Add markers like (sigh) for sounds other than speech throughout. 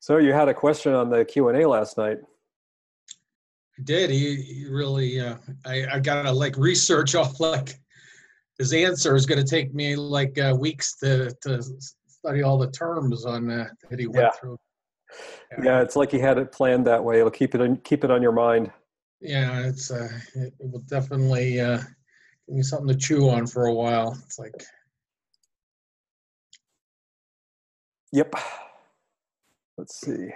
So you had a question on the Q and A last night. I did. He, he really. Uh, I I gotta like research all (laughs) like his answer is going to take me like uh, weeks to to study all the terms on that that he went Yeah. through. Yeah, it's like he had it planned that way. It'll keep it in, keep it on your mind. Yeah, it's uh, it will definitely uh, give me something to chew on for a while. It's like Yep. Let's see.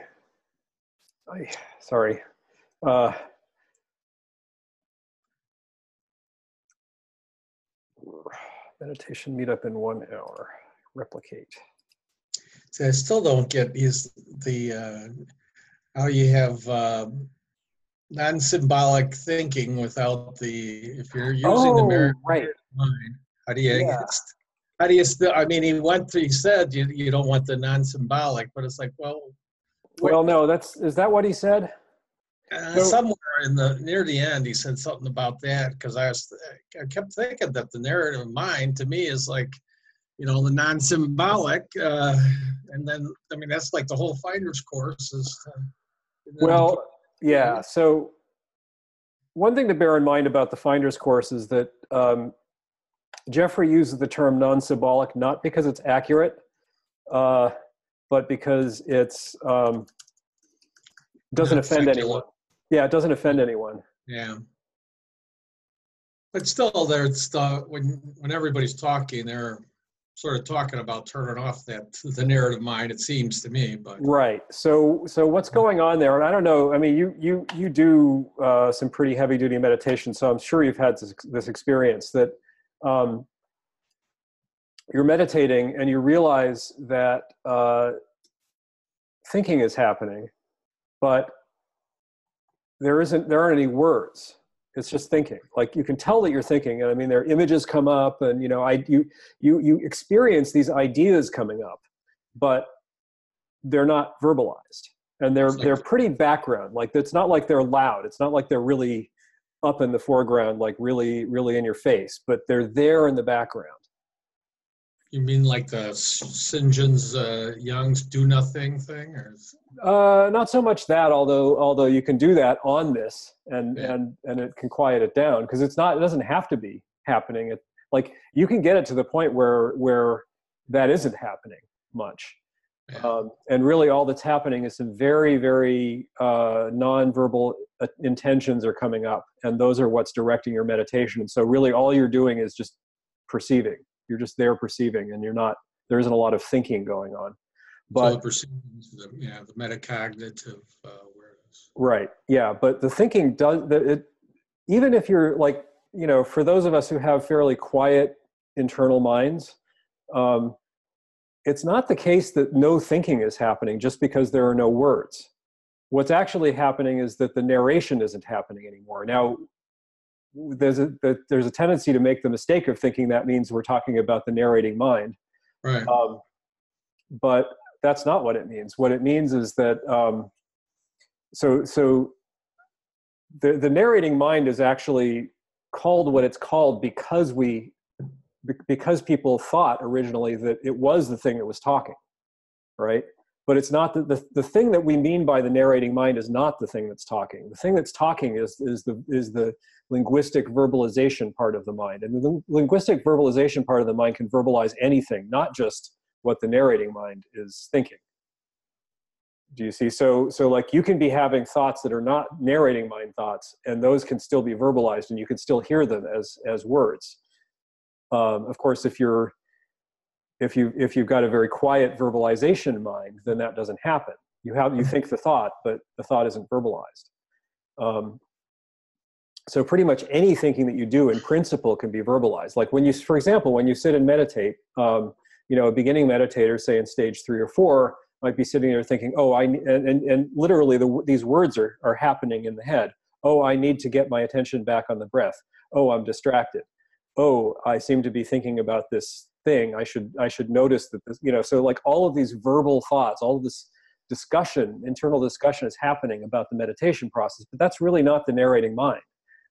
I sorry. Uh, meditation meetup in one hour. Replicate. see, I still don't get is the uh, how you have uh, non-symbolic thinking without the if you're using the Oh, mirror right. mind. How do you? Yeah. How do you still? I mean, he went. Through, he said you you don't want the non-symbolic, but it's like, well, Well, no, that's is that what he said? uh, so- somewhere in the near the end, he said something about that because I was I kept thinking that the narrative mind to me is like, you know, the non-symbolic, uh, and then I mean that's like the whole finder's course is. Uh, Well, yeah. So one thing to bear in mind about the finder's course is that um, Jeffery uses the term non-symbolic not because it's accurate, uh, but because it's um, doesn't Not offend secular. anyone. Yeah, it doesn't offend anyone. Yeah. But still, there's the, when when everybody's talking, they're sort of talking about turning off that the narrative mind. It seems to me, but Right. So so what's going on there? And I don't know. I mean, you you you do uh, some pretty heavy duty meditation, so I'm sure you've had this, this experience that um, you're meditating and you realize that uh, thinking is happening, but there isn't there aren't any words. It's just thinking. Like you can tell that you're thinking, and I mean, there are images come up, and you know, I you you you experience these ideas coming up, but they're not verbalized and they're they're pretty background like it's not like they're loud it's not like they're really up in the foreground like really really in your face but they're there in the background you mean like the Shinzen uh, Young's do nothing thing, or is- uh not so much that although although you can do that on this and Yeah. and and it can quiet it down because it's not it doesn't have to be happening it like you can get it to the point where where that isn't happening much yeah. um, and really all that's happening is some very very uh, non-verbal uh, intentions are coming up and those are what's directing your meditation and so really all you're doing is just perceiving you're just there perceiving and you're not there isn't a lot of thinking going on so the perceivings, the, yeah, the metacognitive uh, awareness. right yeah but the thinking does the, it even if you're like you know for those of us who have fairly quiet internal minds um, it's not the case that no thinking is happening just because there are no words what's actually happening is that the narration isn't happening anymore now there's a there's a tendency to make the mistake of thinking that means we're talking about the narrating mind Right. um, but that's not what it means. What it means is that um, so so the the narrating mind is actually called what it's called because we because people thought originally that it was the thing that was talking, right? But it's not the, the the thing that we mean by the narrating mind is not the thing that's talking. The thing that's talking is is the is the linguistic verbalization part of the mind, and the linguistic verbalization part of the mind can verbalize anything, not just what the narrating mind is thinking do you see so so like you can be having thoughts that are not narrating mind thoughts and those can still be verbalized and you can still hear them as as words um, of course if you're if you if you've got a very quiet verbalization mind then that doesn't happen. You have you think the thought but the thought isn't verbalized. Um, so pretty much any thinking that you do in principle can be verbalized. Like when you for example when you sit and meditate um, you know a beginning meditator say in stage three or four might be sitting there thinking oh i and and, and literally the, these words are, are happening in the head. Oh i need to get my attention back on the breath. Oh i'm distracted oh i seem to be thinking about this thing i should i should notice that this you know so like all of these verbal thoughts all of this discussion internal discussion is happening about the meditation process but that's really not the narrating mind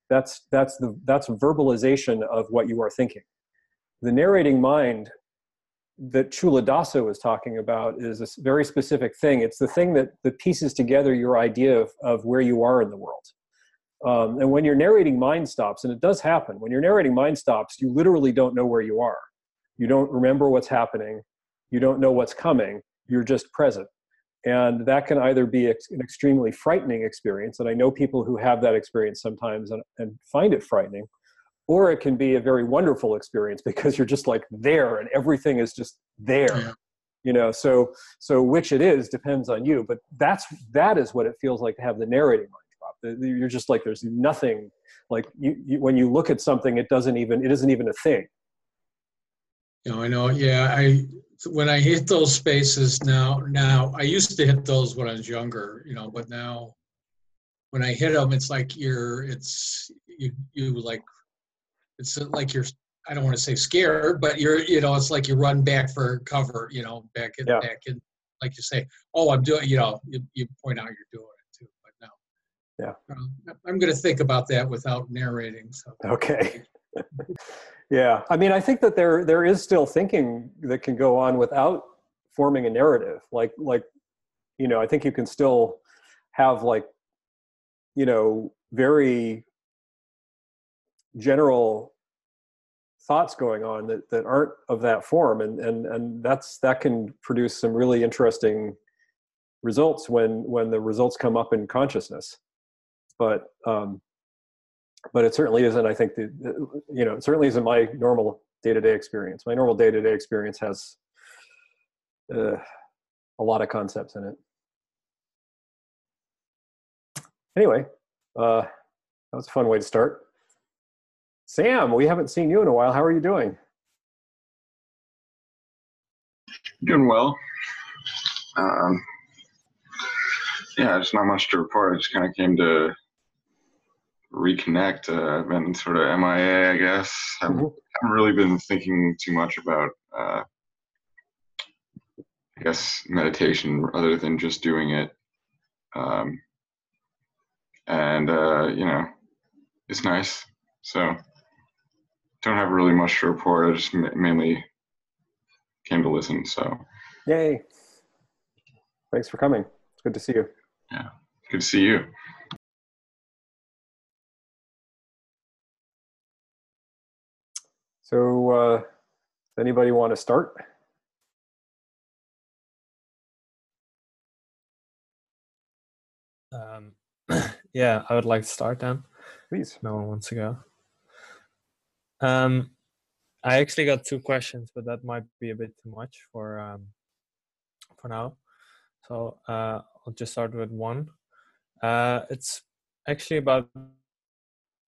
that's that's the that's verbalization of what you are thinking the narrating mind that Culadasa was talking about is a very specific thing. It's the thing that, that pieces together your idea of, of where you are in the world. Um, and when you're narrating mind stops, and it does happen, when you're narrating mind stops, you literally don't know where you are. You don't remember what's happening. You don't know what's coming. You're just present. And that can either be an extremely frightening experience, and I know people who have that experience sometimes and, and find it frightening, or it can be a very wonderful experience (laughs) because you're just like there and everything is just there. Yeah. You know, so so which it is depends on you, but that's that is what it feels like to have the narrating mind you're just like there's nothing like you, you, when you look at something it doesn't even it isn't even a thing you know i know yeah i when i hit those spaces now now i used to hit those when i was younger you know but now when i hit them it's like you're it's you you like it's like you're i don't want to say scared but you're you know it's like you run back for cover you know back in yeah. back in like you say oh i'm doing you know you, you point out you're doing yeah. Um, i'm going to think about that without narrating so. Okay. Yeah i mean i think that there there is still thinking that can go on without forming a narrative like like you know i think you can still have like you know very general thoughts going on that, that aren't of that form and and and that's that can produce some really interesting results when when the results come up in consciousness but um, but it certainly isn't. I think you know it certainly isn't my normal day to day experience. My normal day to day experience has uh, a lot of concepts in it. Anyway, uh, that was a fun way to start. Sam, we haven't seen you in a while. How are you doing? Doing well. Um, yeah, there's not much to report. I just kind of came to reconnect. Uh, I've been sort of MIA, I guess. I haven't, mm-hmm. haven't really been thinking too much about, uh, I guess, meditation other than just doing it. Um, and, uh, you know, it's nice. So, don't have really much to report. I just mainly came to listen. So, yay. Thanks for coming. It's good to see you. Yeah, good to see you. So, uh, does anybody want to start? Um, (clears throat) yeah, I would like to start then. Please. No one wants to go. Um, I actually got two questions, but that might be a bit too much for um, for now. So uh, I'll just start with one. Uh, it's actually about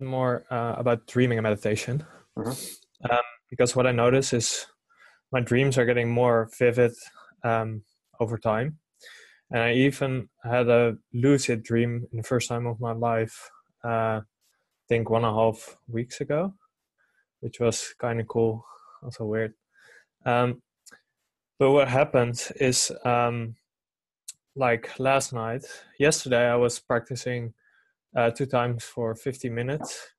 more uh, about dreaming and meditation. Mm-hmm um, because what I notice is my dreams are getting more vivid um, over time. And I even had a lucid dream in the first time of my life, uh, I think one and a half weeks ago, which was kind of cool, also weird. Um, but what happened is, um, like last night, yesterday, I was practicing uh, two times for 50 minutes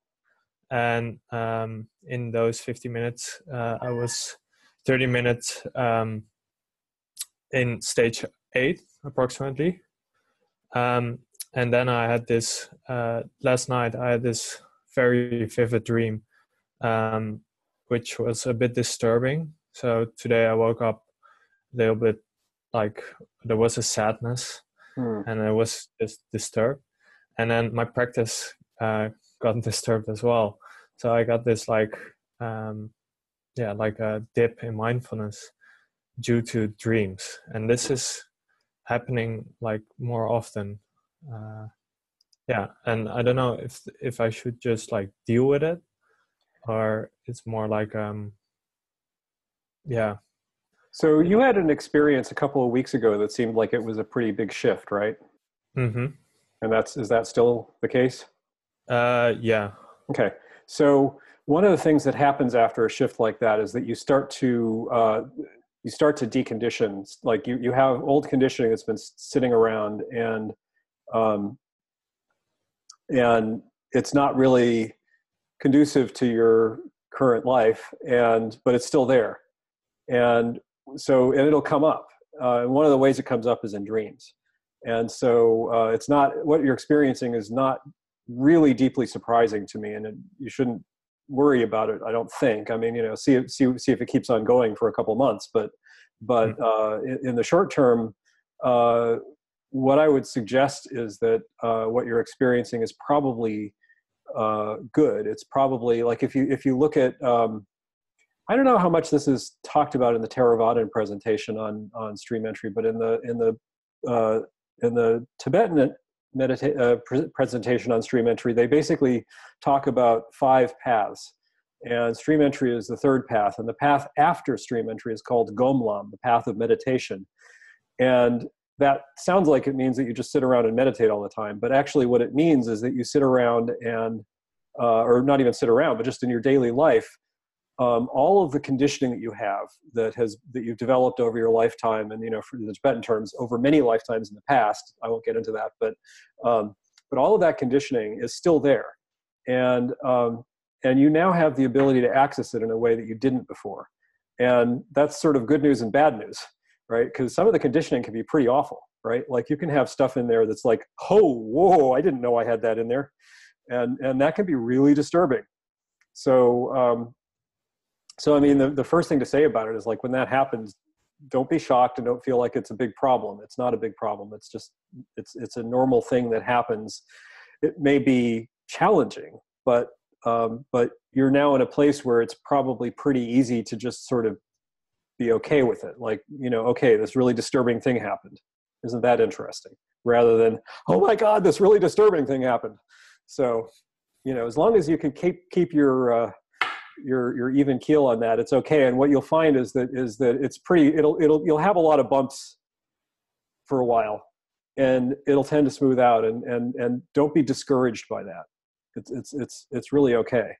and um, in those 50 minutes uh, i was 30 minutes um, in stage 8 approximately. Um, and then i had this uh, last night i had this very vivid dream um, which was a bit disturbing. So today i woke up a little bit like there was a sadness hmm. and i was just disturbed. And then my practice uh, got disturbed as well. So I got this like um, yeah, like a dip in mindfulness due to dreams, and this is happening like more often. Uh, yeah, and I don't know if if I should just like deal with it, or it's more like um, yeah. So you had an experience a couple of weeks ago that seemed like it was a pretty big shift, right? Mm-hmm. And that's is that still the case? Uh, yeah. Okay. So one of the things that happens after a shift like that is that you start to uh, you start to decondition. Like you you have old conditioning that's been sitting around and um, and it's not really conducive to your current life and but it's still there and so and it'll come up. Uh, and one of the ways it comes up is in dreams. And so uh, it's not what you're experiencing is not really deeply surprising to me, and it, you shouldn't worry about it. I don't think. I mean, you know, see see see if it keeps on going for a couple months, but but hmm. uh, in, in, the short term, uh, what I would suggest is that uh, what you're experiencing is probably uh, good. It's probably like if you if you look at um, I don't know how much this is talked about in the Theravadan presentation on on stream entry, but in the in the uh, in the Tibetan medita- uh, pre- presentation on stream entry, they basically talk about five paths, and stream entry is the third path, and the path after stream entry is called Gomlam, the path of meditation, and that sounds like it means that you just sit around and meditate all the time, but actually, what it means is that you sit around and uh, or not even sit around, but just in your daily life, um, all of the conditioning that you have that has that you've developed over your lifetime and you know for the tibetan terms over many lifetimes in the past i won't get into that but um, but all of that conditioning is still there. And um, and you now have the ability to access it in a way that you didn't before. And that's sort of good news and bad news right? Because some of the conditioning can be pretty awful right? Like you can have stuff in there that's like oh whoa i didn't know i had that in there. And and that can be really disturbing. So um, so i mean the, the first thing to say about it is like when that happens don't be shocked and don't feel like it's a big problem. It's not a big problem. It's just it's it's a normal thing that happens. It may be challenging but um, but you're now in a place where it's probably pretty easy to just sort of be okay with it. Like you know okay this really disturbing thing happened. Isn't that interesting? Rather than oh my god this really disturbing thing happened. So you know as long as you can keep keep your uh, your your even keel on that, it's okay. And what you'll find is that is that it's pretty. It'll it'll you'll have a lot of bumps for a while, and it'll tend to smooth out. And and and don't be discouraged by that. It's it's it's it's really okay.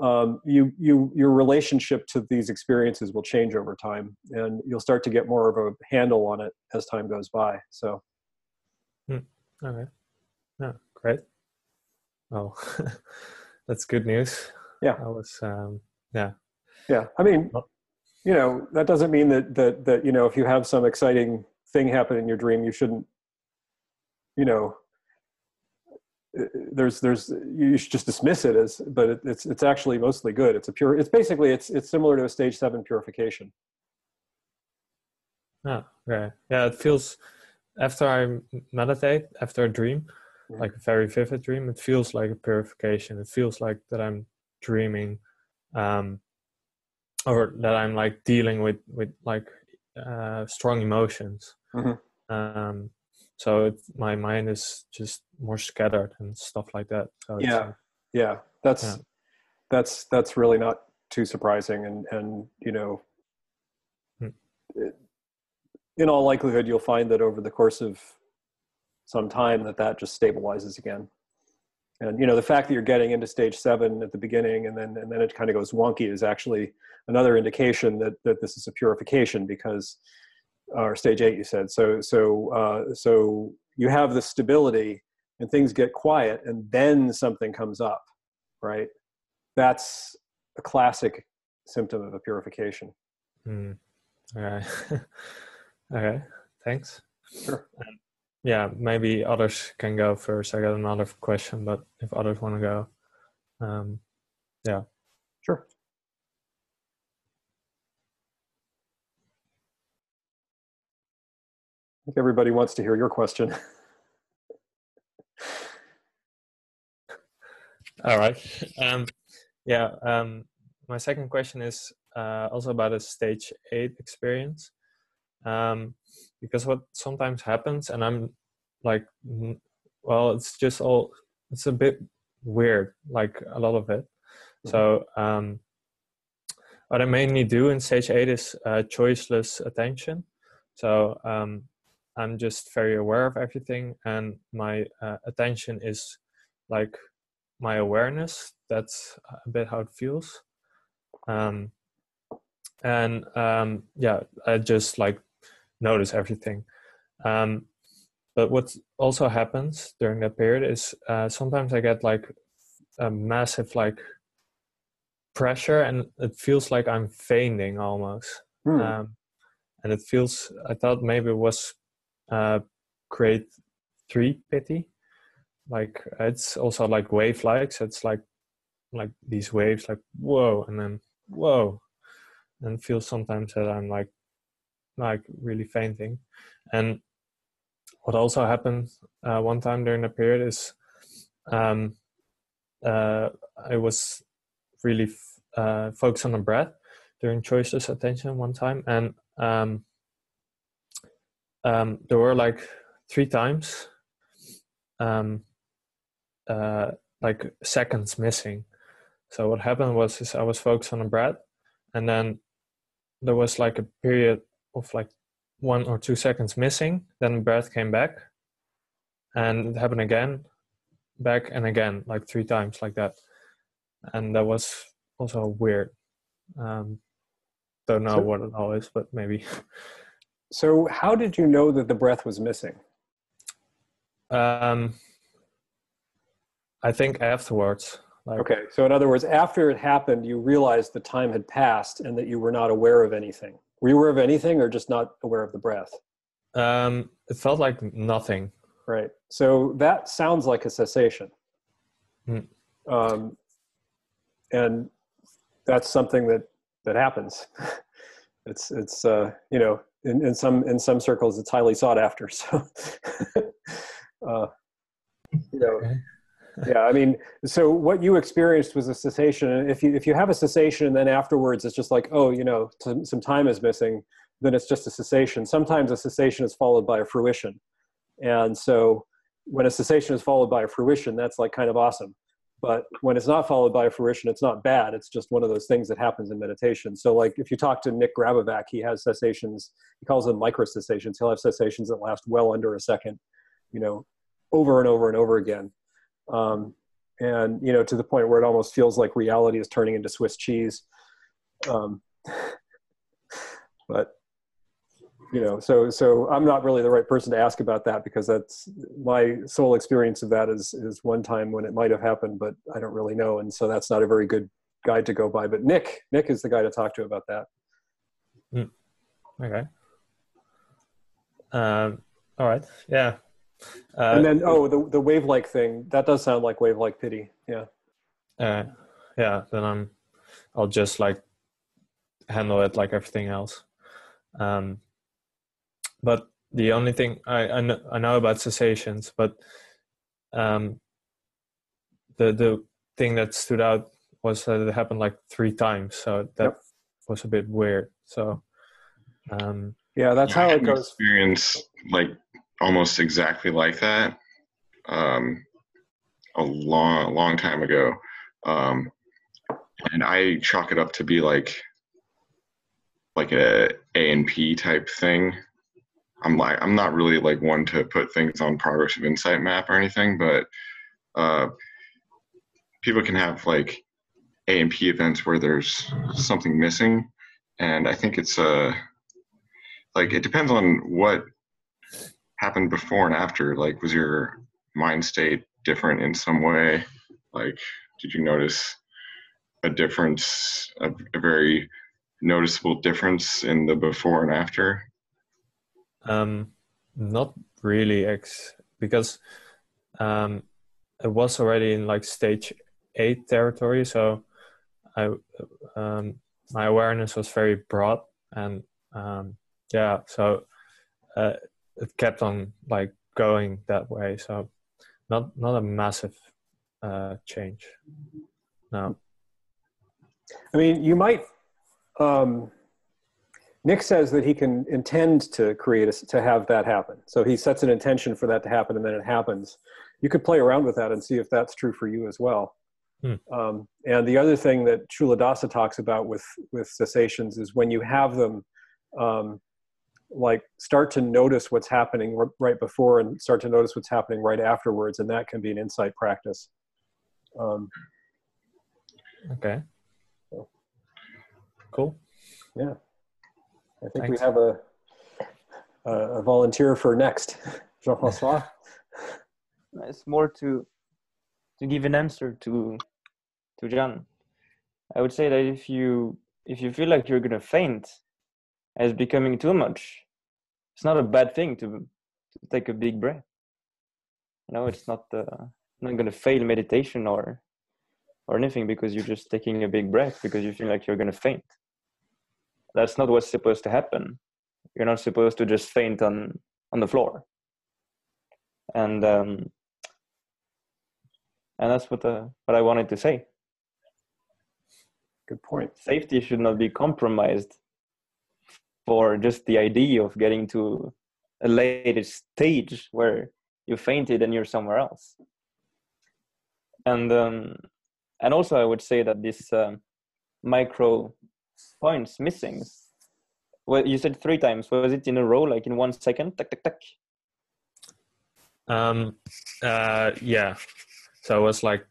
Um, you you your relationship to these experiences will change over time, and you'll start to get more of a handle on it as time goes by. So, hmm. okay, yeah, great. Oh, (laughs) that's good news yeah. I was um yeah. Yeah i mean you know that doesn't mean that that that you know if you have some exciting thing happen in your dream you shouldn't you know uh, there's there's you should just dismiss it as but it, it's it's actually mostly good. It's a pure it's basically it's it's similar to a stage 7 purification. Oh okay. Yeah it feels after i meditate after a dream like a very vivid dream it feels like a purification. It feels like that i'm dreaming um or that i'm like dealing with with like uh strong emotions mm-hmm. um so it, my mind is just more scattered and stuff like that so yeah uh, yeah that's yeah. that's that's really not too surprising and and you know hmm. it, in all likelihood you'll find that over the course of some time that that just stabilizes again and you know the fact that you're getting into stage seven at the beginning and then and then it kind of goes wonky is actually another indication that that this is a purification because or stage eight you said. So so uh, so you have the stability and things get quiet and then something comes up right? That's a classic symptom of a purification. Mm. all right. (laughs) Okay thanks. Sure. Um, yeah, maybe others can go first. I got another question, but if others want to go, um, yeah, sure. I think everybody wants to hear your question. (laughs) All right. Um, yeah. Um, my second question is uh, also about a stage eight experience. Um, because what sometimes happens and i'm like well it's just all it's a bit weird like a lot of it. Mm-hmm. so um what i mainly do in stage 8 is uh, choiceless attention. So um i'm just very aware of everything and my uh, attention is like my awareness. That's a bit how it feels. Um and um yeah i just like notice everything. Um, but what also happens during that period is uh, sometimes I get like a massive like pressure, and it feels like I'm fainting almost. Hmm. Um, and it feels. I thought maybe it was uh, grade three pīti. Like it's also like wave like, so it's like like these waves, like whoa, and then whoa, and feel sometimes that I'm like like really fainting, and what also happened uh, one time during the period is um, uh, I was really f- uh, focused on the breath during choiceless attention one time, and um, um, there were like three times, um, uh, like seconds missing. So what happened was is I was focused on the breath, and then there was like a period of like one or two seconds missing. Then the breath came back, and it happened again, back and again, like three times, like that. And that was also weird. Um, don't know So- what it all is, but maybe. So, how did you know that the breath was missing? Um, I think afterwards. Like, Okay, so in other words, after it happened, you realized the time had passed and that you were not aware of anything. Were you aware of anything or just not aware of the breath? Um, it felt like nothing. Right. So that sounds like a cessation. Hmm. Um, and that's something that, that happens. (laughs) it's, it's, uh, you know, in, in some, in some circles, it's highly sought after. (laughs) So, uh, you know, Okay. Yeah, I mean, so what you experienced was a cessation. If you, if you have a cessation and then afterwards it's just like, oh, you know, some, some time is missing, then it's just a cessation. Sometimes a cessation is followed by a fruition. And so when a cessation is followed by a fruition, that's like kind of awesome. But when it's not followed by a fruition, it's not bad. It's just one of those things that happens in meditation. So, like if you talk to Nick Grabovac, he has cessations. He calls them micro cessations. He'll have cessations that last well under a second, you know, over and over and over again, um, and you know to the point where it almost feels like reality is turning into Swiss cheese. Um, (laughs) but you know so so i'm not really the right person to ask about that because that's my sole experience of that is is one time when it might have happened but i don't really know and so that's not a very good guide to go by but nick nick is the guy to talk to about that Okay. Um, all right. Yeah. Uh, and then oh the the wave like thing that does sound like wave like pīti yeah uh, yeah. Then I'm. I'll just like handle it like everything else. Um, but the only thing I I know, I know about cessations, but um, the the thing that stood out was that it happened like three times, so that Yep. was a bit weird. So. Um, yeah that's I how had it goes Experience like almost exactly like that. Um, a long, long time ago, um, and I chalk it up to be like like a A and P type thing. I'm like I'm not really like one to put things on progress of insight map or anything, but uh, people can have like A and P events where there's something missing, and I think it's uh like it depends on what happened before and after. Like, was your mind state different in some way? Like, did you notice a difference, a, a very noticeable difference in the before and after? Um, not really, ex because um, it was already in like stage eight territory. So I um, my awareness was very broad, and um, yeah, so uh, it kept on like going that way. So not not a massive uh, change. No. I mean, you might. Um, Nick says that he can intend to create a, to have that happen. So he sets an intention for that to happen, and then it happens. You could play around with that and see if that's true for you as well. Hmm. Um, and the other thing that Culadasa talks about with with cessations is when you have them, um, like start to notice what's happening r- right before and start to notice what's happening right afterwards, and that can be an insight practice. Um, Okay. So- Cool. Yeah. I think Thanks. we have a, a, a volunteer for next. (laughs) Jean-François? (laughs) it's more to to give an answer to to John. I would say that if you if you feel like you're gonna faint it's becoming too much, it's not a bad thing to, to take a big breath. You know, it's not uh, not going to fail meditation or or anything because you're just taking a big breath because you feel like you're going to faint. That's not what's supposed to happen. You're not supposed to just faint on on the floor. And um, and that's what uh, what I wanted to say. Good point. Safety should not be compromised for just the idea of getting to a later stage where you fainted and you're somewhere else. And um, and also I would say that this um, micro points missing. Well, you said three times. Was it in a row, like in one second? Tuck, tuck, tuck. Um, uh, yeah. So it was like,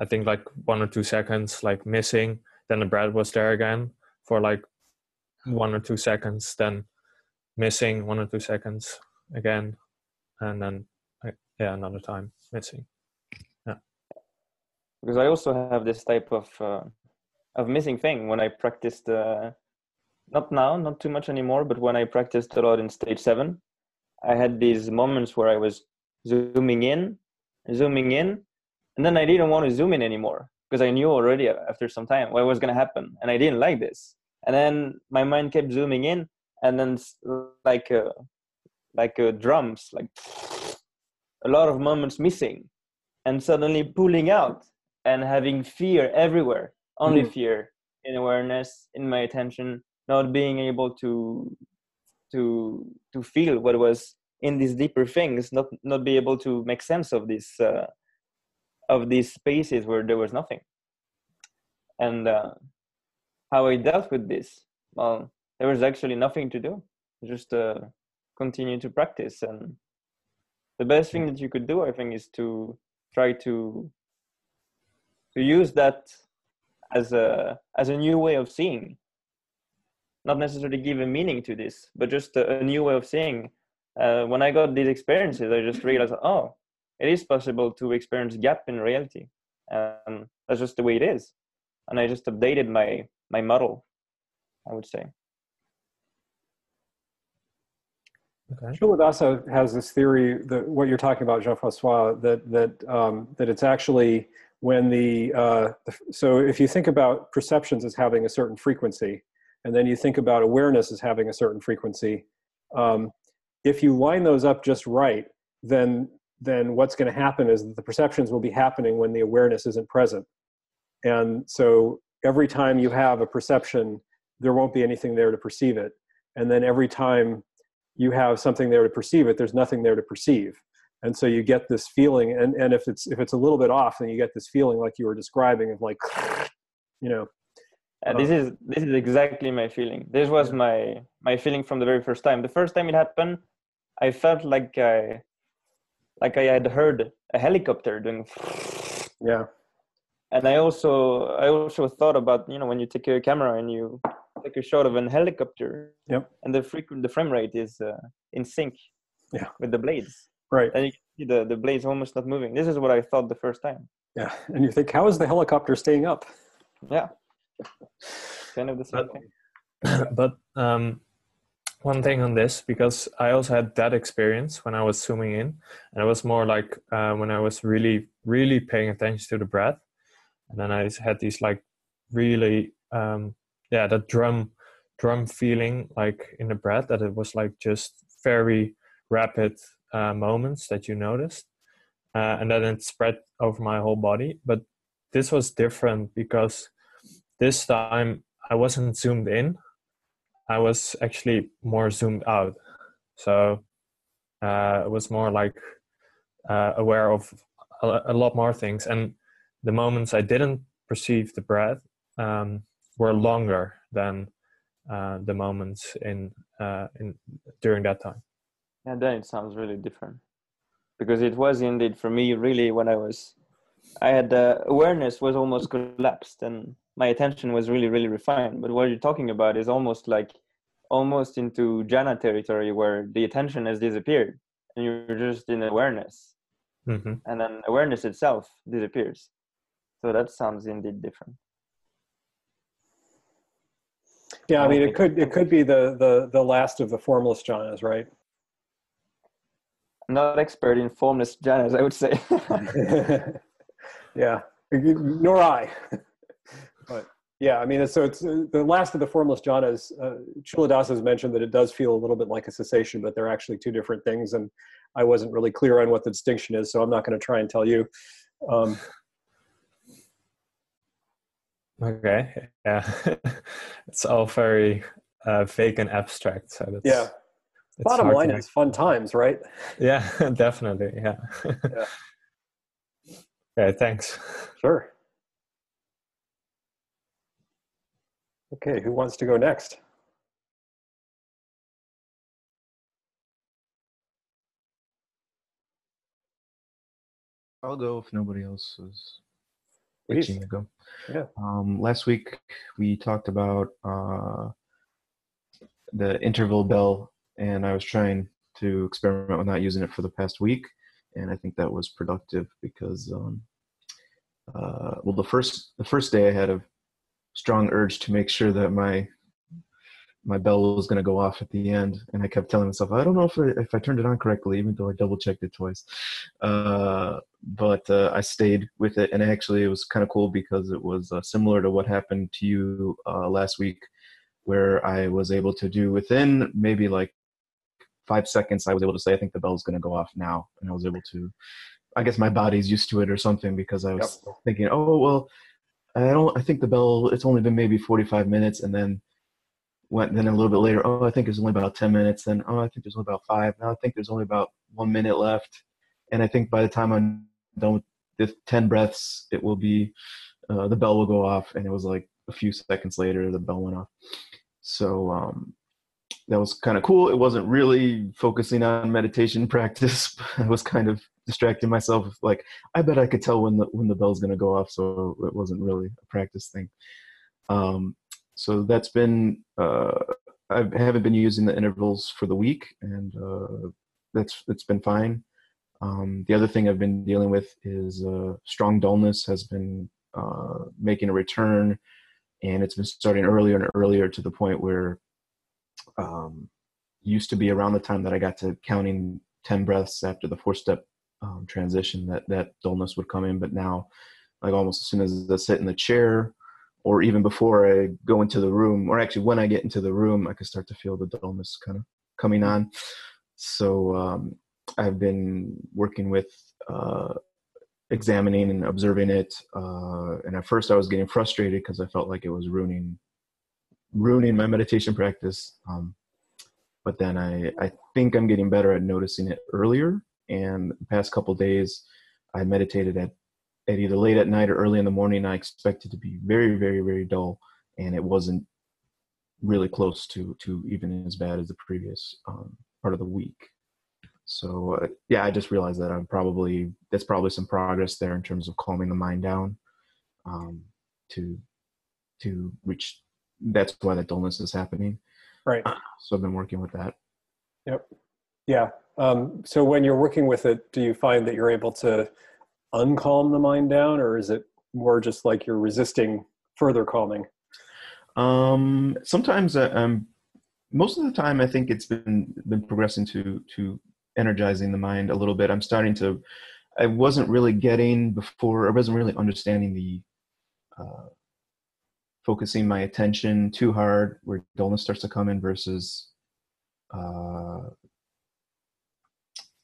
I think like one or two seconds, like missing. Then the bread was there again for like one or two seconds. Then missing one or two seconds again, and then yeah, another time missing. Yeah. Because I also have this type of uh, of missing thing when I practiced. Uh, not now, not too much anymore, but when I practiced a lot in stage seven, I had these moments where I was zooming in, zooming in, and then I didn't want to zoom in anymore because I knew already after some time what was going to happen, and I didn't like this. And then my mind kept zooming in, and then like uh, like uh, drums, like (sniffs) a lot of moments missing, and suddenly pulling out and having fear everywhere, only mm. fear in awareness, in my attention, not being able to to to feel what was in these deeper things not not be able to make sense of this uh, of these spaces where there was nothing and uh, how i dealt with this well there was actually nothing to do. Just uh, continue to practice. And the best thing that you could do i think is to try to to use that as a as a new way of seeing. Not necessarily give a meaning to this but just a, a new way of seeing. Uh, when I got these experiences, I just realized, oh, it is possible to experience gap in reality. Um, that's just the way it is, and I just updated my my model. I would say. Okay. Culadasa has this theory that what you're talking about, Jean-Francois, that that um, that it's actually when the, uh, the so if you think about perceptions as having a certain frequency, and then you think about awareness as having a certain frequency, um, if you line those up just right, then then what's going to happen is that the perceptions will be happening when the awareness isn't present. And so every time you have a perception, there won't be anything there to perceive it. And then every time you have something there to perceive it, there's nothing there to perceive. And so you get this feeling, and, and if it's if it's a little bit off, then you get this feeling like you were describing of like, (sniffs) you know. Uh, this is this is exactly my feeling. This was my my feeling from the very first time. The first time it happened, I felt like I like I had heard a helicopter doing. Yeah. And I also I also thought about you know when you take a camera and you take a shot of an helicopter. Yep. And the frequent the frame rate is uh, in sync. Yeah. With the blades. Right. And you can see the the blades almost not moving. This is what I thought the first time. Yeah, and you think, how is the helicopter staying up? Yeah. kind of the same but, thing. But um, one thing on this because I also had that experience when I was zooming in, and it was more like uh, when I was really, really paying attention to the breath, and then I had these like really, um, yeah, that drum, drum feeling like in the breath that it was like just very rapid uh, moments that you noticed, uh, and then it spread over my whole body. But this was different because this time I wasn't zoomed in I was actually more zoomed out. So uh, it was more like uh, aware of a, a, lot more things. And the moments I didn't perceive the breath um, were longer than uh, the moments in uh, in during that time. And then it sounds really different because it was indeed for me really when I was I had uh, awareness was almost collapsed and my attention was really really refined but what you're talking about is almost like almost into jhana territory where the attention has disappeared and you're just in awareness mm-hmm. and then awareness itself disappears so that sounds indeed different Yeah, I mean, it could it could be the the the last of the formless jhanas, right? not expert in formless jhanas, I would say. (laughs) yeah, nor I. but yeah, I mean, so it's uh, the last of the formless jhanas. Uh, Culadasa has mentioned that it does feel a little bit like a cessation, but they're actually two different things, and I wasn't really clear on what the distinction is, so I'm not going to try and tell you. Um, Okay. Yeah. (laughs) it's all very uh, vague and abstract. So that's, yeah, it's bottom line to- is fun times, right? Yeah, (laughs) definitely. Yeah. Yeah. (laughs) Okay, thanks. Sure. Okay, who wants to go next? I'll go if nobody else is Please. itching to go. Yeah. Um, last week we talked about uh, the interval bell, and I was trying to experiment with not using it for the past week, and I think that was productive because, um, uh, well, the first the first day I had a strong urge to make sure that my my bell was going to go off at the end, and I kept telling myself, I don't know if I, if I turned it on correctly, even though I double checked it twice. Uh, but uh, I stayed with it, and actually, it was kind of cool because it was uh, similar to what happened to you uh, last week, where I was able to do within maybe like five seconds. I was able to say, "I think the bell's going to go off now," and I was able to. I guess my body's used to it or something because I was thinking, "Oh well, I don't. I think the bell. It's only been maybe forty-five minutes, and then." Went then a little bit later. Oh, I think there's only about ten minutes. Then oh, I think there's only about five. Now I think there's only about one minute left and I think by the time I'm done with the ten breaths, it will be uh, the bell will go off, and it was like a few seconds later the bell went off. So um, that was kind of cool. It wasn't really focusing on meditation (laughs) practice. I was kind of distracting myself. Like I bet I could tell when the when the bell's going to go off, so it wasn't really a practice thing. Um, so that's been. Uh, I haven't been using the intervals for the week, and uh, that's it's been fine. Um, the other thing I've been dealing with is uh, strong dullness has been uh, making a return, and it's been starting earlier and earlier to the point where um, used to be around the time that I got to counting ten breaths after the four step um, transition that that dullness would come in, but now, like almost as soon as I sit in the chair, or even before I go into the room, or actually when I get into the room, I can start to feel the dullness kind of coming on. So um, I've been working with uh, examining and observing it. Uh, and at first, I was getting frustrated because I felt like it was ruining ruining my meditation practice. Um, but then I, I think I'm getting better at noticing it earlier. And the past couple days, I meditated at, at either late at night or early in the morning. I expected to be very, very, very dull, and it wasn't really close to to even as bad as the previous um, part of the week. So uh, yeah, I just realized that I'm probably that's probably some progress there in terms of calming the mind down um, to to reach. That's why that dullness is happening. Right. (clears throat) So I've been working with that. Yep. Yeah. Um, so when you're working with it, do you find that you're able to uncalm the mind down, or is it more just like you're resisting further calming? Um, sometimes uh, um, most of the time, I think it's been been progressing to to energizing the mind a little bit. I'm starting to. I wasn't really getting before. I wasn't really understanding the uh, focusing my attention too hard, where dullness starts to come in, versus uh,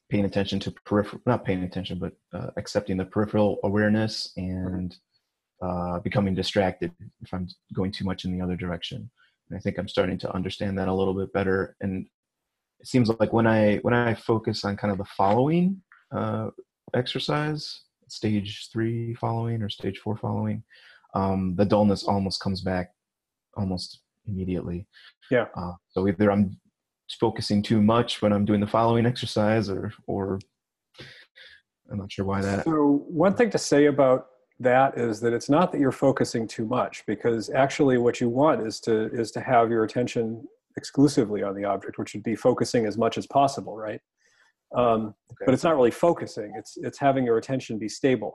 paying attention to peripheral. Not paying attention, but uh, accepting the peripheral awareness and uh, becoming distracted if I'm going too much in the other direction. And I think I'm starting to understand that a little bit better. And it seems like when I when I focus on kind of the following uh, exercise, stage three following or stage four following, um, the dullness almost comes back almost immediately. Yeah. Uh, so either I'm focusing too much when I'm doing the following exercise, or or I'm not sure why that. So one thing to say about that is that it's not that you're focusing too much because actually what you want is to is to have your attention exclusively on the object which would be focusing as much as possible right um, Okay. but it's not really focusing it's it's having your attention be stable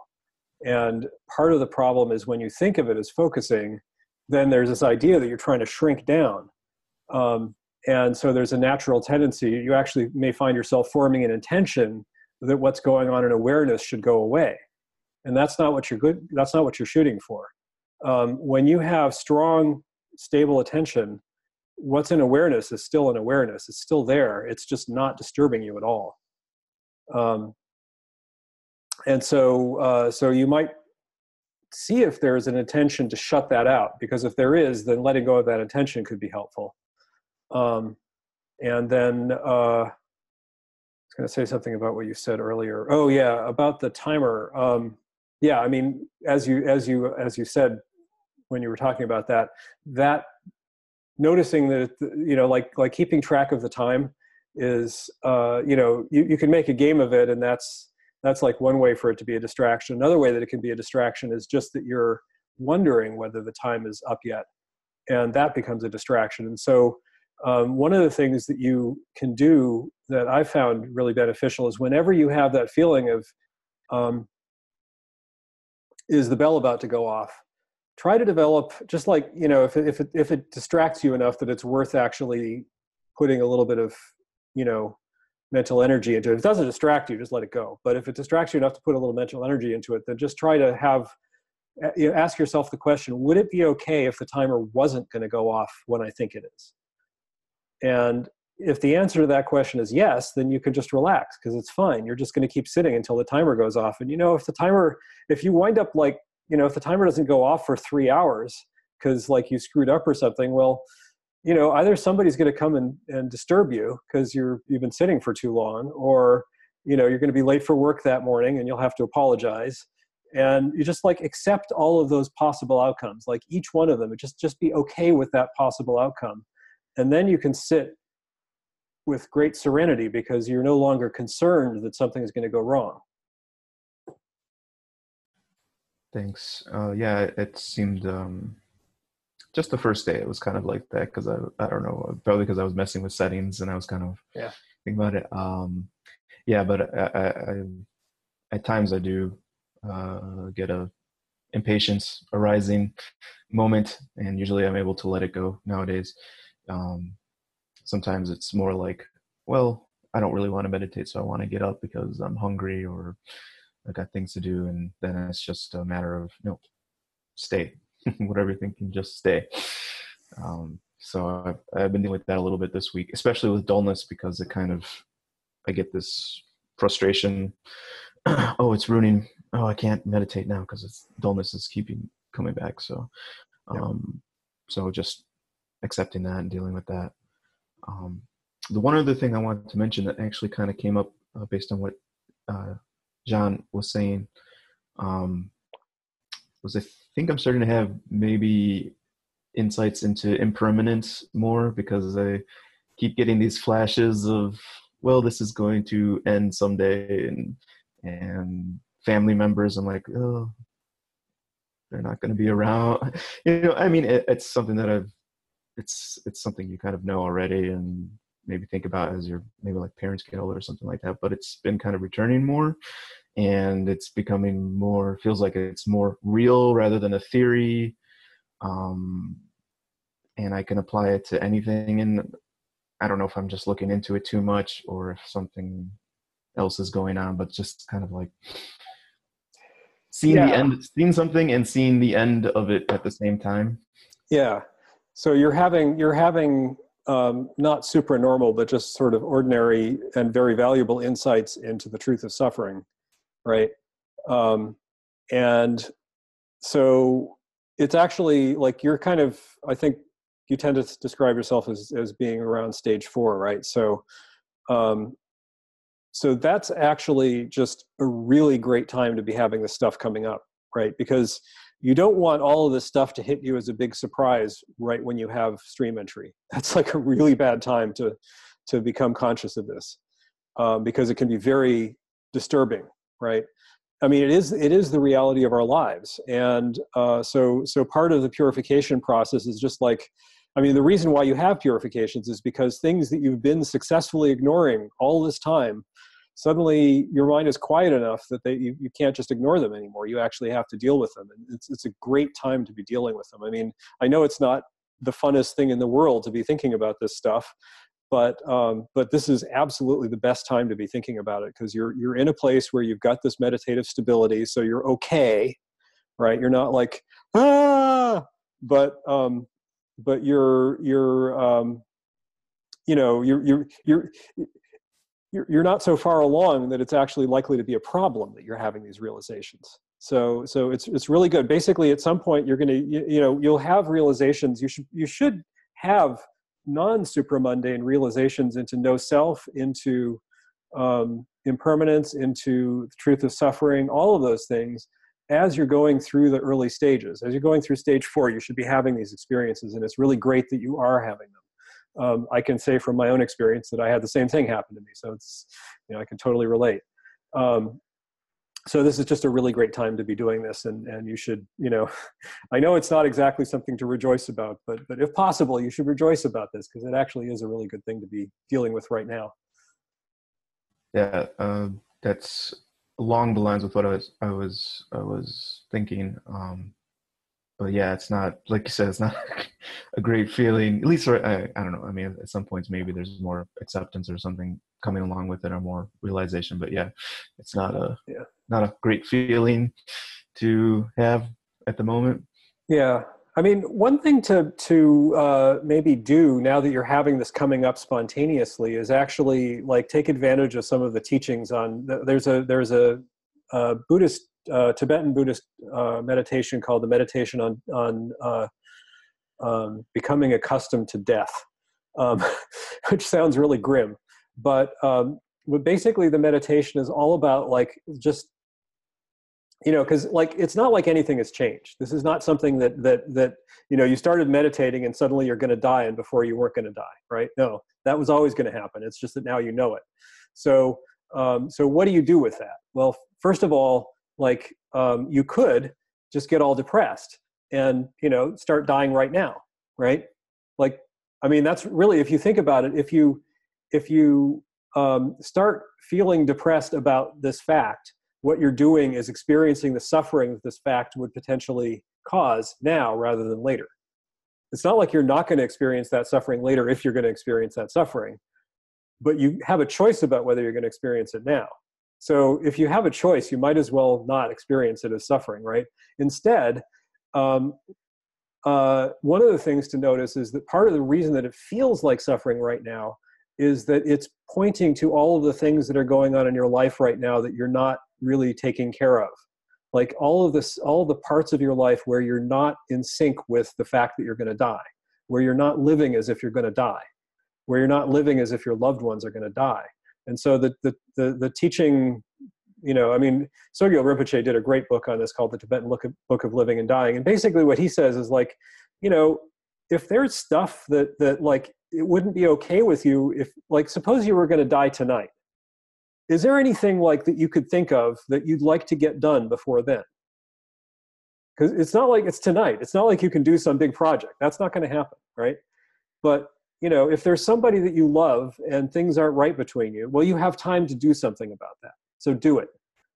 and part of the problem is when you think of it as focusing then there's this idea that you're trying to shrink down. Um, and so there's a natural tendency, you actually may find yourself forming an intention that what's going on in awareness should go away. And that's not what you're good, that's not what you're shooting for. Um, when you have strong, stable attention, what's in awareness is still in awareness. It's still there. It's just not disturbing you at all. Um, and so, uh, so you might see if there's an intention to shut that out, because if there is, then letting go of that intention could be helpful. Um, and then uh, I was going to say something about what you said earlier. Oh yeah, about the timer. Um, yeah, I mean, as you as you as you said when you were talking about that, that noticing that you know, like like keeping track of the time is uh, you know you, you can make a game of it, and that's that's like one way for it to be a distraction. Another way that it can be a distraction is just that you're wondering whether the time is up yet, and that becomes a distraction. And so um, one of the things that you can do that I found really beneficial is whenever you have that feeling of, um, is the bell about to go off? Try to develop, just like, you know, if it, if it, if it distracts you enough that it's worth actually putting a little bit of, you know, mental energy into it. If it doesn't distract you, just let it go. But if it distracts you enough to put a little mental energy into it, then just try to have, you know, ask yourself the question, would it be okay if the timer wasn't going to go off when I think it is? And if the answer to that question is yes, then you can just relax because it's fine. You're just going to keep sitting until the timer goes off. And you know, if the timer, if you wind up like, you know, if the timer doesn't go off for three hours because like you screwed up or something, well, you know, either somebody's going to come and, and disturb you because you're you've been sitting for too long, or you know, you're going to be late for work that morning and you'll have to apologize. And you just like accept all of those possible outcomes, like each one of them. Just just be okay with that possible outcome and then you can sit with great serenity because you're no longer concerned that something is going to go wrong. Thanks. Uh, yeah, it seemed um, just the first day it was kind of like that because I I don't know probably because I was messing with settings and I was kind of yeah thinking about it. Um, yeah, but I, I, I, at times I do uh, get a impatience arising moment, and usually I'm able to let it go nowadays um, sometimes it's more like well i don't really want to meditate so i want to get up because i'm hungry or i got things to do and then it's just a matter of no stay. (laughs) Whatever you think can just stay. Um, so I've, I've been dealing with that a little bit this week especially with dullness because it kind of i get this frustration. (clears throat) Oh it's ruining oh i can't meditate now because it's dullness is keeping coming back so um, so just accepting that and dealing with that. Um, the one other thing I wanted to mention that actually kind of came up uh, based on what uh, John was saying um, was I think I'm starting to have maybe insights into impermanence more because I keep getting these flashes of well this is going to end someday and and family members I'm like oh they're not going to be around (laughs) you know I mean it, it's something that I've it's it's something you kind of know already and maybe think about as your maybe like parents get older or something like that but it's been kind of returning more and it's becoming more feels like it's more real rather than a theory um and i can apply it to anything and i don't know if i'm just looking into it too much or if something else is going on but just kind of like seeing yeah. the end seeing something and seeing the end of it at the same time yeah so you're having you're having um, not normal, but just sort of ordinary and very valuable insights into the truth of suffering, right? Um, and so it's actually like you're kind of I think you tend to describe yourself as as being around stage four, right? So um, so that's actually just a really great time to be having this stuff coming up, right? Because you don't want all of this stuff to hit you as a big surprise right when you have stream entry. (laughs) That's like a really bad time to to become conscious of this um, because it can be very disturbing, right? I mean, it is it is the reality of our lives, and uh, so so part of the purification process is just like, I mean, the reason why you have purifications is because things that you've been successfully ignoring all this time suddenly your mind is quiet enough that they you, you can't just ignore them anymore. You actually have to deal with them and it's, it's a great time to be dealing with them. I mean i know it's not the funnest thing in the world to be thinking about this stuff but um, but this is absolutely the best time to be thinking about it because you're you're in a place where you've got this meditative stability so you're okay right? You're not like ah! But um but you're you're um you know you're you're you're you're, not so far along that it's actually likely to be a problem that you're having these realizations. So so it's it's really good. Basically at some point you're going to you, you know you'll have realizations. You should you should have non supramundane realizations into no self into um, impermanence into the truth of suffering all of those things. As you're going through the early stages as you're going through stage four you should be having these experiences and it's really great that you are having them um, I can say from my own experience that I had the same thing happen to me. So it's, you know, I can totally relate. Um, so this is just a really great time to be doing this and, and you should, you know, (laughs) I know it's not exactly something to rejoice about, but, but if possible, you should rejoice about this because it actually is a really good thing to be dealing with right now. Yeah, uh, that's along the lines of what I was, I was, I was thinking. Um, but yeah, it's not like you said, it's not (laughs) a great feeling. At least, I, I don't know. I mean, at some points, maybe there's more acceptance or something coming along with it, or more realization. But yeah, it's not a yeah. not a great feeling to have at the moment. Yeah, I mean, one thing to to uh, maybe do now that you're having this coming up spontaneously is actually like take advantage of some of the teachings on. There's a there's a, a Buddhist uh, Tibetan Buddhist uh, meditation called the meditation on on uh, um, becoming accustomed to death, um, (laughs) which sounds really grim, but um, basically the meditation is all about like just you know because like it's not like anything has changed. This is not something that that that you know you started meditating and suddenly you're going to die and before you weren't going to die right? No that was always going to happen. It's just that now you know it. So um, so what do you do with that? Well first of all like um, you could just get all depressed and you know start dying right now right? Like i mean that's really if you think about it if you if you um, start feeling depressed about this fact what you're doing is experiencing the suffering that this fact would potentially cause now rather than later. It's not like you're not going to experience that suffering later if you're going to experience that suffering but you have a choice about whether you're going to experience it now so if you have a choice, you might as well not experience it as suffering, right? Instead, um, uh, one of the things to notice is that part of the reason that it feels like suffering right now is that it's pointing to all of the things that are going on in your life right now that you're not really taking care of like all of this all of the parts of your life where you're not in sync with the fact that you're going to die where you're not living as if you're going to die where you're not living as if your loved ones are going to die and so the, the, the, the teaching, you know, I mean, Sogyal Rinpoche did a great book on this called the Tibetan Book of Living and Dying. And basically what he says is like, you know, if there's stuff that, that like, it wouldn't be okay with you if like, suppose you were going to die tonight. Is there anything like that you could think of that you'd like to get done before then? Because it's not like it's tonight. It's not like you can do some big project. That's not going to happen, right? But you know, if there's somebody that you love and things aren't right between you, well, you have time to do something about that. So do it,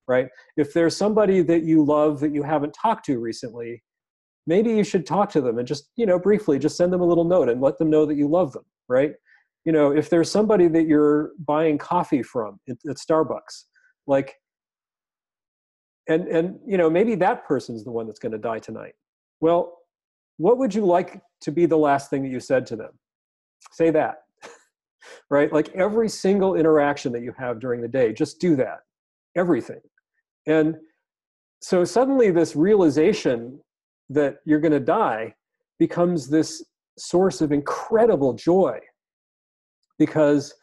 right? If there's somebody that you love that you haven't talked to recently, maybe you should talk to them and just, you know, briefly just send them a little note and let them know that you love them, right? You know, if there's somebody that you're buying coffee from at, at Starbucks, like, and and you know, maybe that person's the one that's going to die tonight. Well, what would you like to be the last thing that you said to them? Say that. (laughs) Right? Like every single interaction that you have during the day just do that. Everything. And so suddenly this realization that you're going to die becomes this source of incredible joy because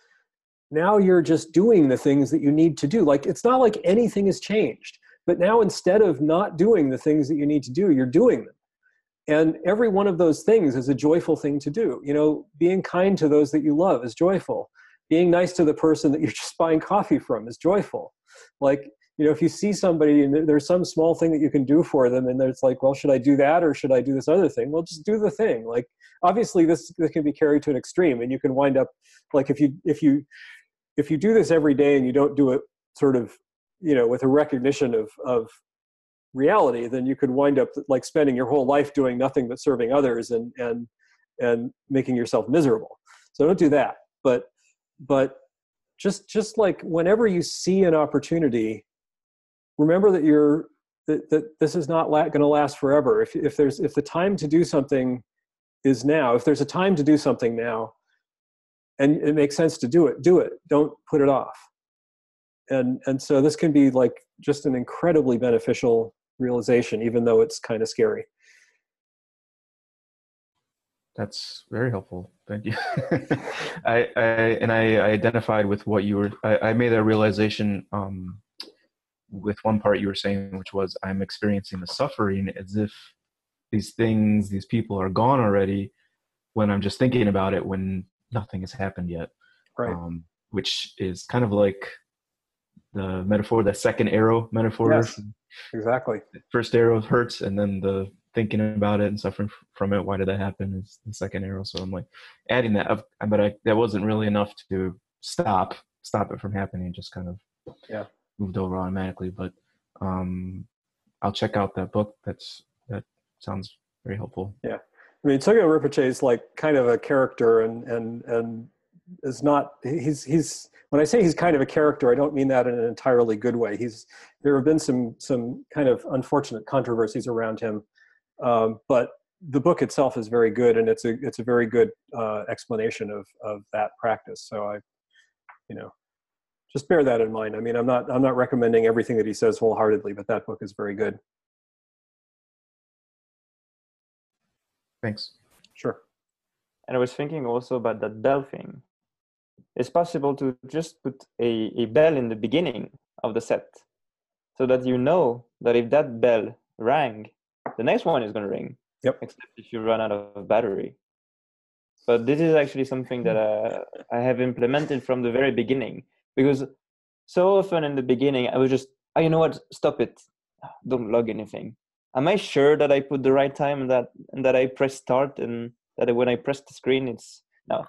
now you're just doing the things that you need to do. Like it's not like anything has changed but now instead of not doing the things that you need to do you're doing them and every one of those things is a joyful thing to do. You know being kind to those that you love is joyful. Being nice to the person that you're (laughs) just buying coffee from is joyful. Like you know if you see somebody and there's some small thing that you can do for them and it's like well should i do that or should i do this other thing? Well just do the thing. Like obviously this, this can be carried to an extreme and you can wind up like if you if you if you do this every day and you don't do it sort of you know with a recognition of of reality then you could wind up like spending your whole life doing nothing but serving others and and and making yourself miserable. So don't do that. But but just just like whenever you see an opportunity remember that you're that, that this is not la- going to last forever. If if there's if the time to do something is now if there's a time to do something now and it makes sense to do it do it. Don't put it off. And and so this can be like just an incredibly beneficial realization even though it's kind of scary That's very helpful. Thank you. (laughs) I, I and I, I identified with what you were. I, I made a realization um, with one part you were saying, which was I'm experiencing the suffering as if these things, these people are gone already, when I'm just thinking about it when nothing has happened yet. right Um, which is kind of like the metaphor, the second arrow metaphor. Yes. exactly First arrow hurts, and then the thinking about it and suffering f- from it. Why did that happen? Is the second arrow. So I'm like adding that up, but I, that wasn't really enough to stop stop it from happening. Just kind of Yeah. moved over automatically. But um, I'll check out that book. That's that sounds very helpful. Yeah. I mean, Sogyal Rinpoche is like kind of a character, and and and is not. He's he's. When I say he's kind of a character, I don't mean that in an entirely good way. He's there have been some some kind of unfortunate controversies around him, um, but the book itself is very good, and it's a it's a very good uh, explanation of of that practice. So I, you know, just bear that in mind. I mean, I'm not I'm not recommending everything that he says wholeheartedly, but that book is very good. Thanks. Sure. And I was thinking also about that bell thing. It's possible to just put a, a bell in the beginning of the set so that you know that if that bell rang, the next one is going to ring. Yep. Except if you run out of battery. But this is actually something that uh, I have implemented from the very beginning because so often in the beginning I was just, oh, you know what, stop it, don't log anything. Am I sure that I put the right time and that and that I press start and that when I press the screen, it's no,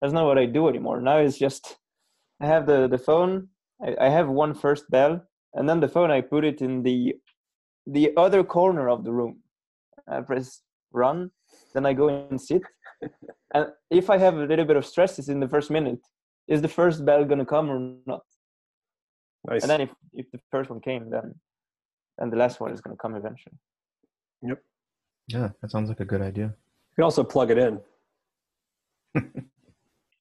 that's not what I do anymore. Now it's just I have the the phone. I, I have one first bell, and then the phone I put it in the the other corner of the room. I press run, then I go and sit. (laughs) and if I have a little bit of stress, it's in the first minute. Is the first bell gonna come or not? Nice. And then if if the first one came, then then the last one is gonna come eventually. Yep. Yeah, that sounds like a good idea. you can also plug it in. (laughs)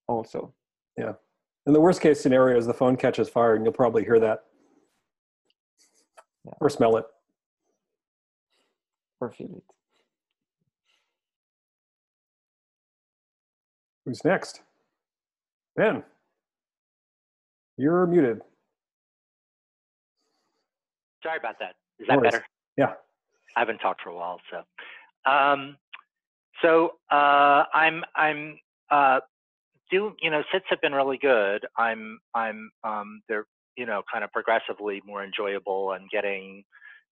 Also, yeah. In the worst case scenario is the phone catches fire and you'll probably hear that Yeah. or smell it. or feel it. Who's next? Ben. You're muted. Sorry about that. Is that better? Yeah. I haven't talked for a while, so. Um, so uh, I'm I'm uh, do you know sits have been really good. I'm I'm um, they're you know kind of progressively more enjoyable and getting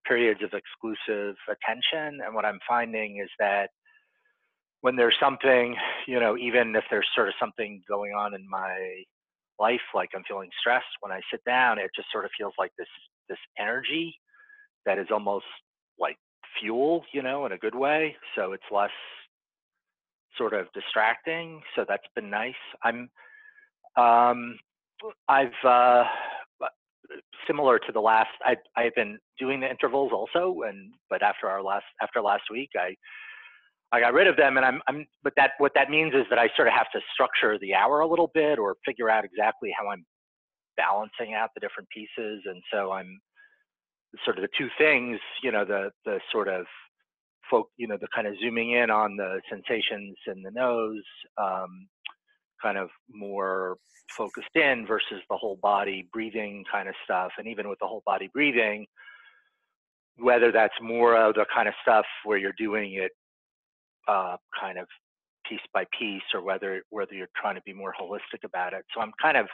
periods of exclusive attention. And what I'm finding is that when there's something you know even if there's sort of something going on in my life like I'm feeling stressed when I sit down, it just sort of feels like this this energy that is almost like fuel, you know, in a good way. So it's less sort of distracting. So that's been nice. I'm, um, I've, uh, similar to the last, I, I've been doing the intervals also. And, but after our last, after last week, I, I got rid of them and I'm, I'm, but that, what that means is that I sort of have to structure the hour a little bit or figure out exactly how I'm balancing out the different pieces. And so I'm, sort of the two things, you know, the the sort of folk, you know, the kind of zooming in on the sensations in the nose, um, kind of more focused in versus the whole body breathing kind of stuff. And even with the whole body breathing, whether that's more of the kind of stuff where you're doing it uh, kind of piece by piece, or whether whether you're trying to be more holistic about it. So I'm kind of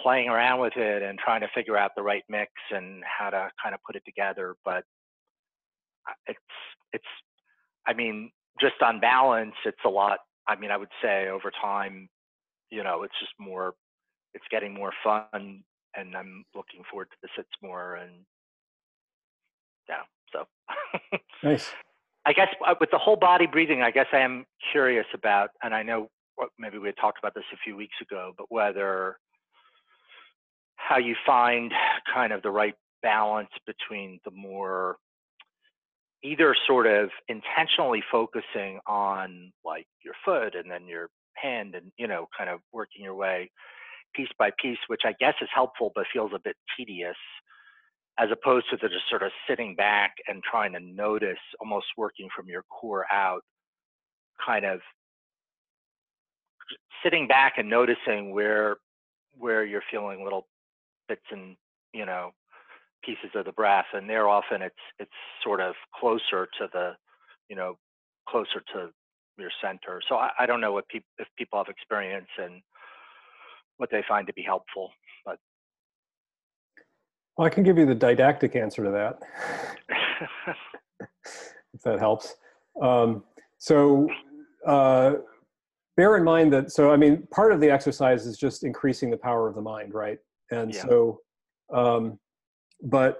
playing around with it and trying to figure out the right mix and how to kind of put it together. But it's it's I mean, just on balance, it's a lot. I mean, I would say over time, you know, it's just more it's getting more fun, and I'm looking forward to the sits more. And yeah, so Nice. I guess uh, with the whole body breathing, I guess I am curious about, and I know maybe we had talked about this a few weeks ago, but whether how you find kind of the right balance between the more either sort of intentionally focusing on like your foot and then your hand and you know kind of working your way piece by piece which i guess is helpful but feels a bit tedious as opposed to the just sort of sitting back and trying to notice almost working from your core out kind of sitting back and noticing where where you're feeling little bits and you know pieces of the breath and there often it's it's sort of closer to the you know closer to your center so i, I don't know what people if people have experience and what they find to be helpful but Well, I can give you the didactic answer to that, (laughs) if that helps. Um, so, uh, bear in mind that, so, I mean, part of the exercise is just increasing the power of the mind, right? And Yeah. so, um, but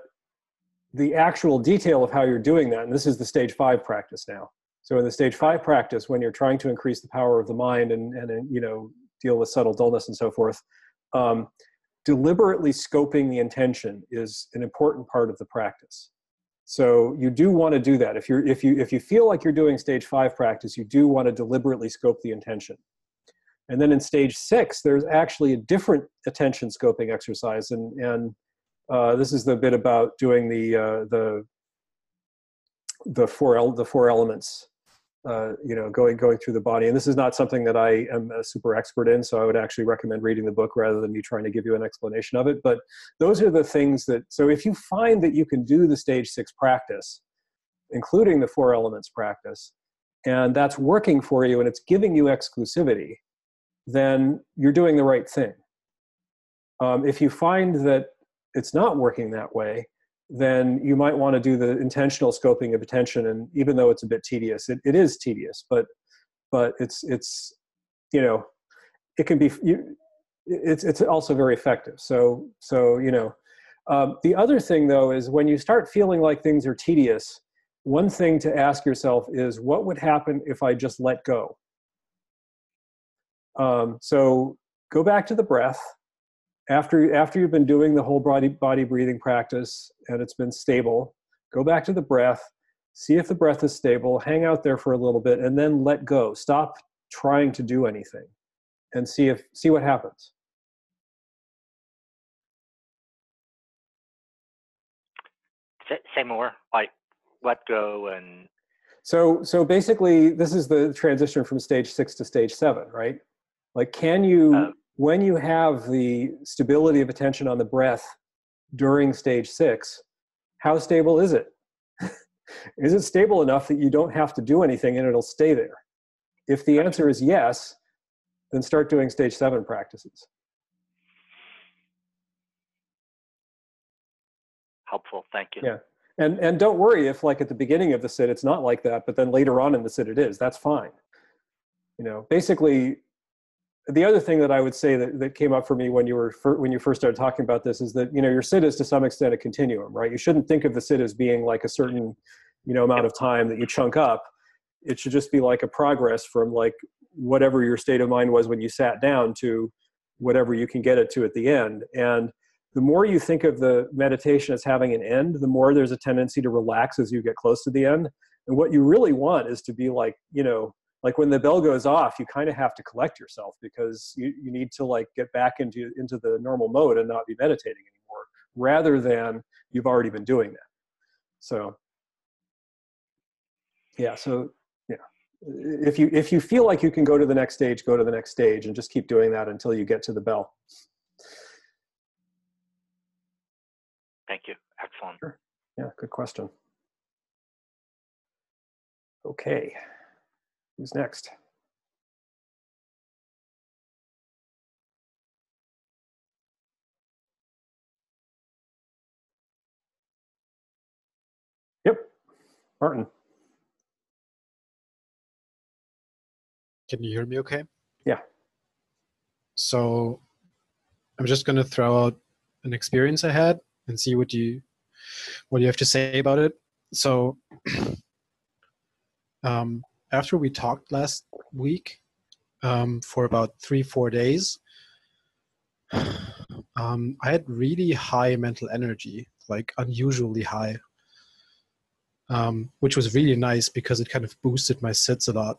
the actual detail of how you're doing that, and this is the stage five practice now. So, in the stage five practice, when you're trying to increase the power of the mind and, and you know, deal with subtle dullness and so forth, um, deliberately scoping the intention is an important part of the practice. So you do want to do that. If you're if you if you feel like you're doing stage five practice you do want to deliberately scope the intention. And then in stage six there's actually a different attention scoping exercise and and uh, this is the bit about doing the uh, the the four el- the four elements uh, you know going going through the body. And this is not something that i am a super expert in so i would actually recommend reading the book rather than me trying to give you an explanation of it. But those are the things that so if you find that you can do the stage six practice including the four elements practice and that's working for you and it's giving you exclusivity then you're doing the right thing. Um, if you find that it's not working that way then you might want to do the intentional scoping of attention and even though it's a bit tedious it, it is tedious but but it's it's you know it can be you, it's it's also very effective. So so you know um, the other thing though is when you start feeling like things are tedious one thing to ask yourself is what would happen if i just let go? Um, so go back to the breath after after you've been doing the whole body body breathing practice and it's been stable go back to the breath see if the breath is stable hang out there for a little bit and then let go. Stop trying to do anything and see if see what happens. Say, more like let go and so so basically this is the transition from stage six to stage seven right? Like can you Uh, when you have the stability of attention on the breath during stage six how stable is it? (laughs) Is it stable enough that you don't have to do anything and it'll stay there? If the answer is yes then start doing stage seven practices. Helpful. Thank you. Yeah. and and don't worry if like at the beginning of the sit it's not like that but then later on in the sit it is. That's fine. You know basically the other thing that i would say that, that came up for me when you were fir- when you first started talking about this is that you know your sit is to some extent a continuum right? You shouldn't think of the sit as being like a certain you know amount of time that you chunk up. It should just be like a progress from like whatever your state of mind was when you sat down to whatever you can get it to at the end. And the more you think of the meditation as having an end, the more there's a tendency to relax as you get close to the end. And what you really want is to be like, you know, like when the bell goes off, you kind of have to collect yourself because you, you need to like get back into into the normal mode and not be meditating anymore, rather than you've already been doing that. So yeah, so yeah. If you if you feel like you can go to the next stage, go to the next stage and just keep doing that until you get to the bell. thank you excellent Yeah, good question. Okay, who's next? Yep, Martin. Can you hear me okay? Yeah. So I'm just going to throw out an experience I had and see what you what you have to say about it. So, (clears throat) um, after we talked last week um, for about three four days, (sighs) um, I had really high mental energy, like unusually high, um, which was really nice because it kind of boosted my sits a lot.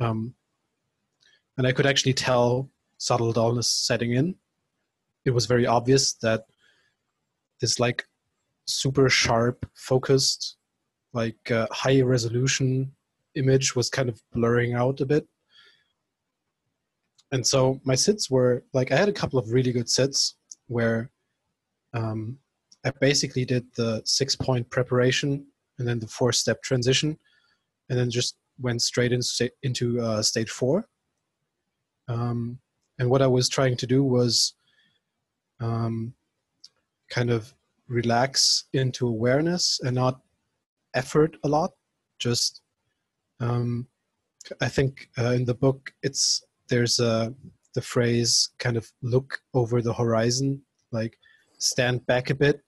Um, and I could actually tell subtle dullness setting in. It was very obvious that this like super sharp, focused, like uh, high resolution image was kind of blurring out a bit. And so my sits were like I had a couple of really good sits where um, I basically did the six point preparation and then the four step transition, and then just went straight in, into uh, stage four. Um, and what I was trying to do was um, kind of relax into awareness and not effort a lot. Just, um, I think uh, in the book, it's there's a the phrase kind of look over the horizon, like stand back a bit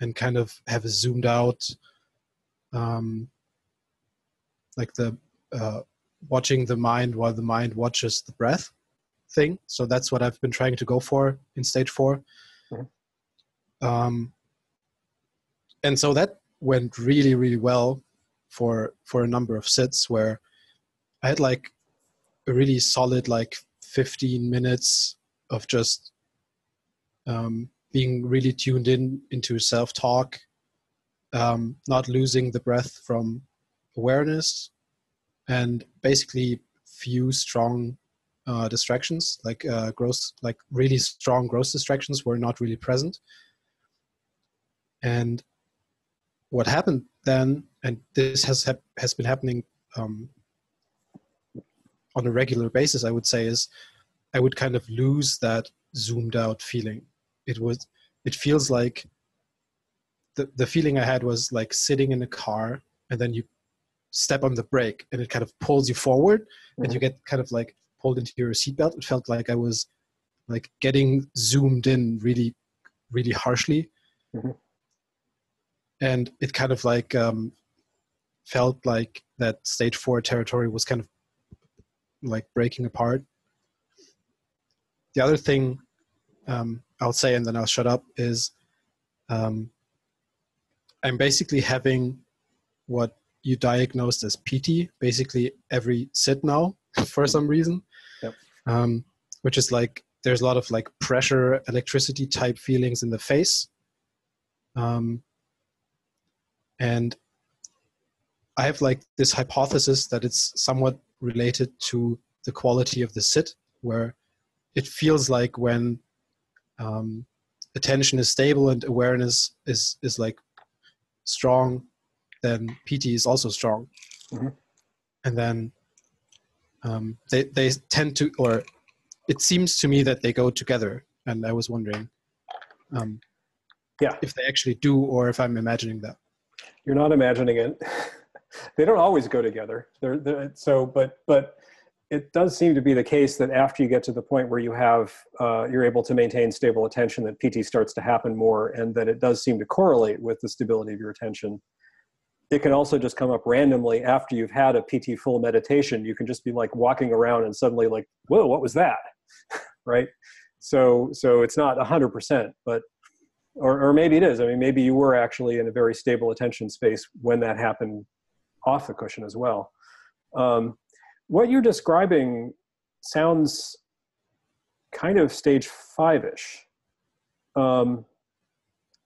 and kind of have a zoomed out, um, like the uh, watching the mind while the mind watches the breath thing. So that's what I've been trying to go for in stage 4 mm-hmm. um, and so that went really, really well for for a number of sits where I had like a really solid like 15 minutes of just um, being really tuned in into self talk, um, not losing the breath from awareness, and basically few strong uh, distractions, like uh, gross, like really strong gross distractions, were not really present. And what happened then, and this has ha- has been happening um, on a regular basis, I would say, is I would kind of lose that zoomed out feeling. It was, it feels like the the feeling I had was like sitting in a car and then you step on the brake and it kind of pulls you forward mm-hmm. and you get kind of like pulled into your seatbelt. It felt like I was like getting zoomed in really, really harshly. Mm-hmm. And it kind of like um, felt like that stage four territory was kind of like breaking apart. The other thing um, I'll say, and then I'll shut up, is um, I'm basically having what you diagnosed as pīti basically every sit now (laughs) for some reason yep. um, which is like there's a lot of like pressure electricity type feelings in the face um, and i have like this hypothesis that it's somewhat related to the quality of the sit where it feels like when um, attention is stable and awareness is is like strong then pīti is also strong mm-hmm. and then um, they they tend to, or it seems to me that they go together. And I was wondering, um, yeah, if they actually do, or if I'm imagining that. You're not imagining it. (laughs) they don't always go together. They're, they're, so, but but it does seem to be the case that after you get to the point where you have uh, you're able to maintain stable attention, that pīti starts to happen more, and that it does seem to correlate with the stability of your attention it can also just come up randomly after you've had a pīti full meditation. You can just be like walking around and suddenly like, whoa, what was that? (laughs) right? So so it's not hundred percent, but or or maybe it is. I mean, maybe you were actually in a very stable attention space when that happened off the cushion as well. Um, what you're describing sounds kind of stage five-ish. Um,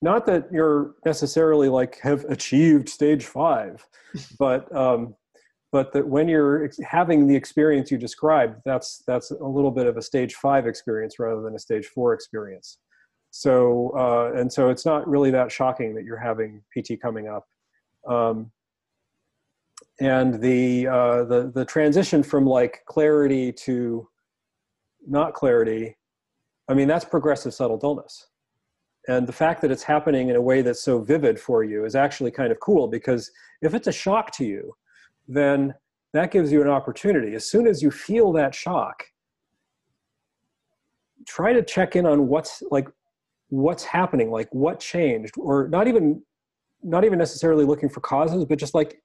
not that you're necessarily like have achieved stage five (laughs) but um, but that when you're having the experience you described that's that's a little bit of a stage five experience rather than a stage four experience so uh, and so it's not really that shocking that you're having pīti coming up. Um, and the uh, the the transition from like clarity to not clarity i mean that's progressive subtle dullness. And the fact that it's happening in a way that's so vivid for you is actually kind of cool because if it's a shock to you then that gives you an opportunity. As soon as you feel that shock try to check in on what's like what's happening like what changed or not even not even necessarily looking for causes but just like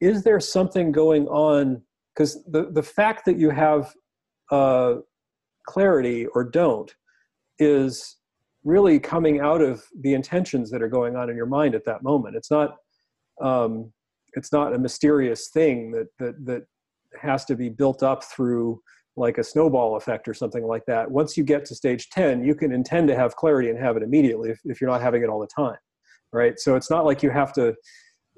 is there something going on? Because the the fact that you have uh, clarity or don't is really coming out of the intentions that are going on in your mind at that moment. It's not um, it's not a mysterious thing that that that has to be built up through like a snowball effect or something like that once you get to stage 10 you can intend to have clarity and have it immediately if, if you're not having it all the time right? So it's not like you have to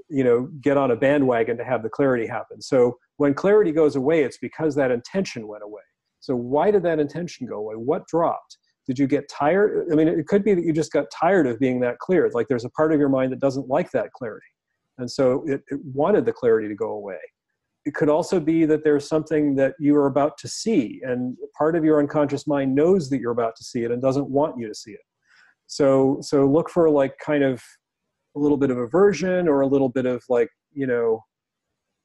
you know get on a bandwagon to have the clarity happen. So when clarity goes away it's because that intention went away. So why did that intention go away? What dropped? Did you get tired? I mean it could be that you just got tired of being that clear like there's a part of your mind that doesn't like that clarity. And so it, it wanted the clarity to go away it could also be that there's something that you are about to see and part of your unconscious mind knows that you're about to see it and doesn't want you to see it. So so look for like kind of a little bit of aversion or a little bit of like you know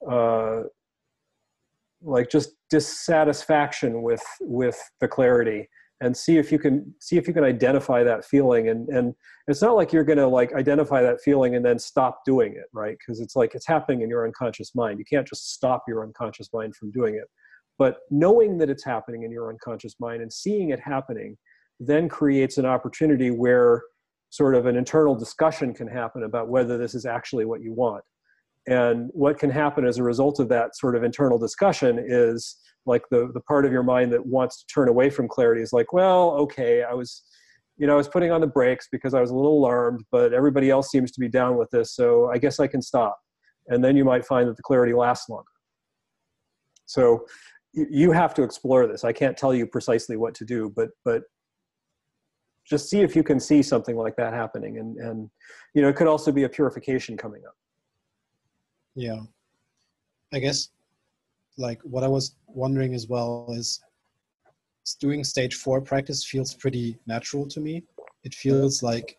uh like just dissatisfaction with with the clarity and see if you can see if you can identify that feeling. And and it's not like you're going to like identify that feeling and then stop doing it right? Because it's like it's happening in your unconscious mind. You can't just stop your unconscious mind from doing it. But knowing that it's happening in your unconscious mind and seeing it happening then creates an opportunity where sort of an internal discussion can happen about whether this is actually what you want. And what can happen as a result of that sort of internal discussion is like the the part of your mind that wants to turn away from clarity is like well okay i was you know i was putting on the brakes because i was a little alarmed but everybody else seems to be down with this so i guess i can stop. And then you might find that the clarity lasts longer. So you have to explore this. I can't tell you precisely what to do but but just see if you can see something like that happening. And and you know it could also be a purification coming up. Yeah. I guess like what I was wondering as well is doing stage four practice feels pretty natural to me. It feels like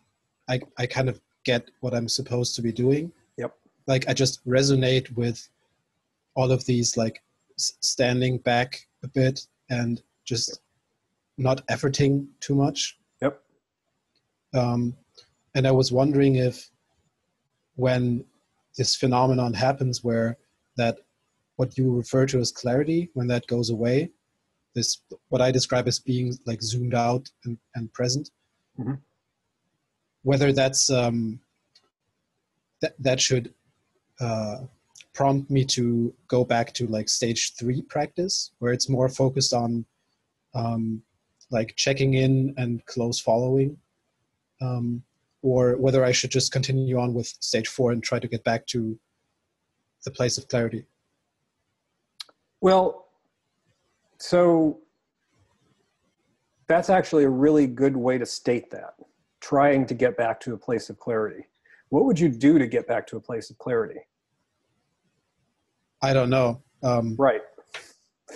I, I kind of get what I'm supposed to be doing. Yep. Like I just resonate with all of these like standing back a bit and just not efforting too much. Yep. Um, and I was wondering if when this phenomenon happens where that what you refer to as clarity when that goes away. This what i describe as being like zoomed out and, and present. Mm-hmm. whether that's um, that that should uh, prompt me to go back to like stage three practice where it's more focused on um, like checking in and close following um, or whether i should just continue on with stage four and try to get back to the place of clarity well, so that's actually a really good way to state that, trying to get back to a place of clarity. What would you do to get back to a place of clarity? I don't know. Um, right.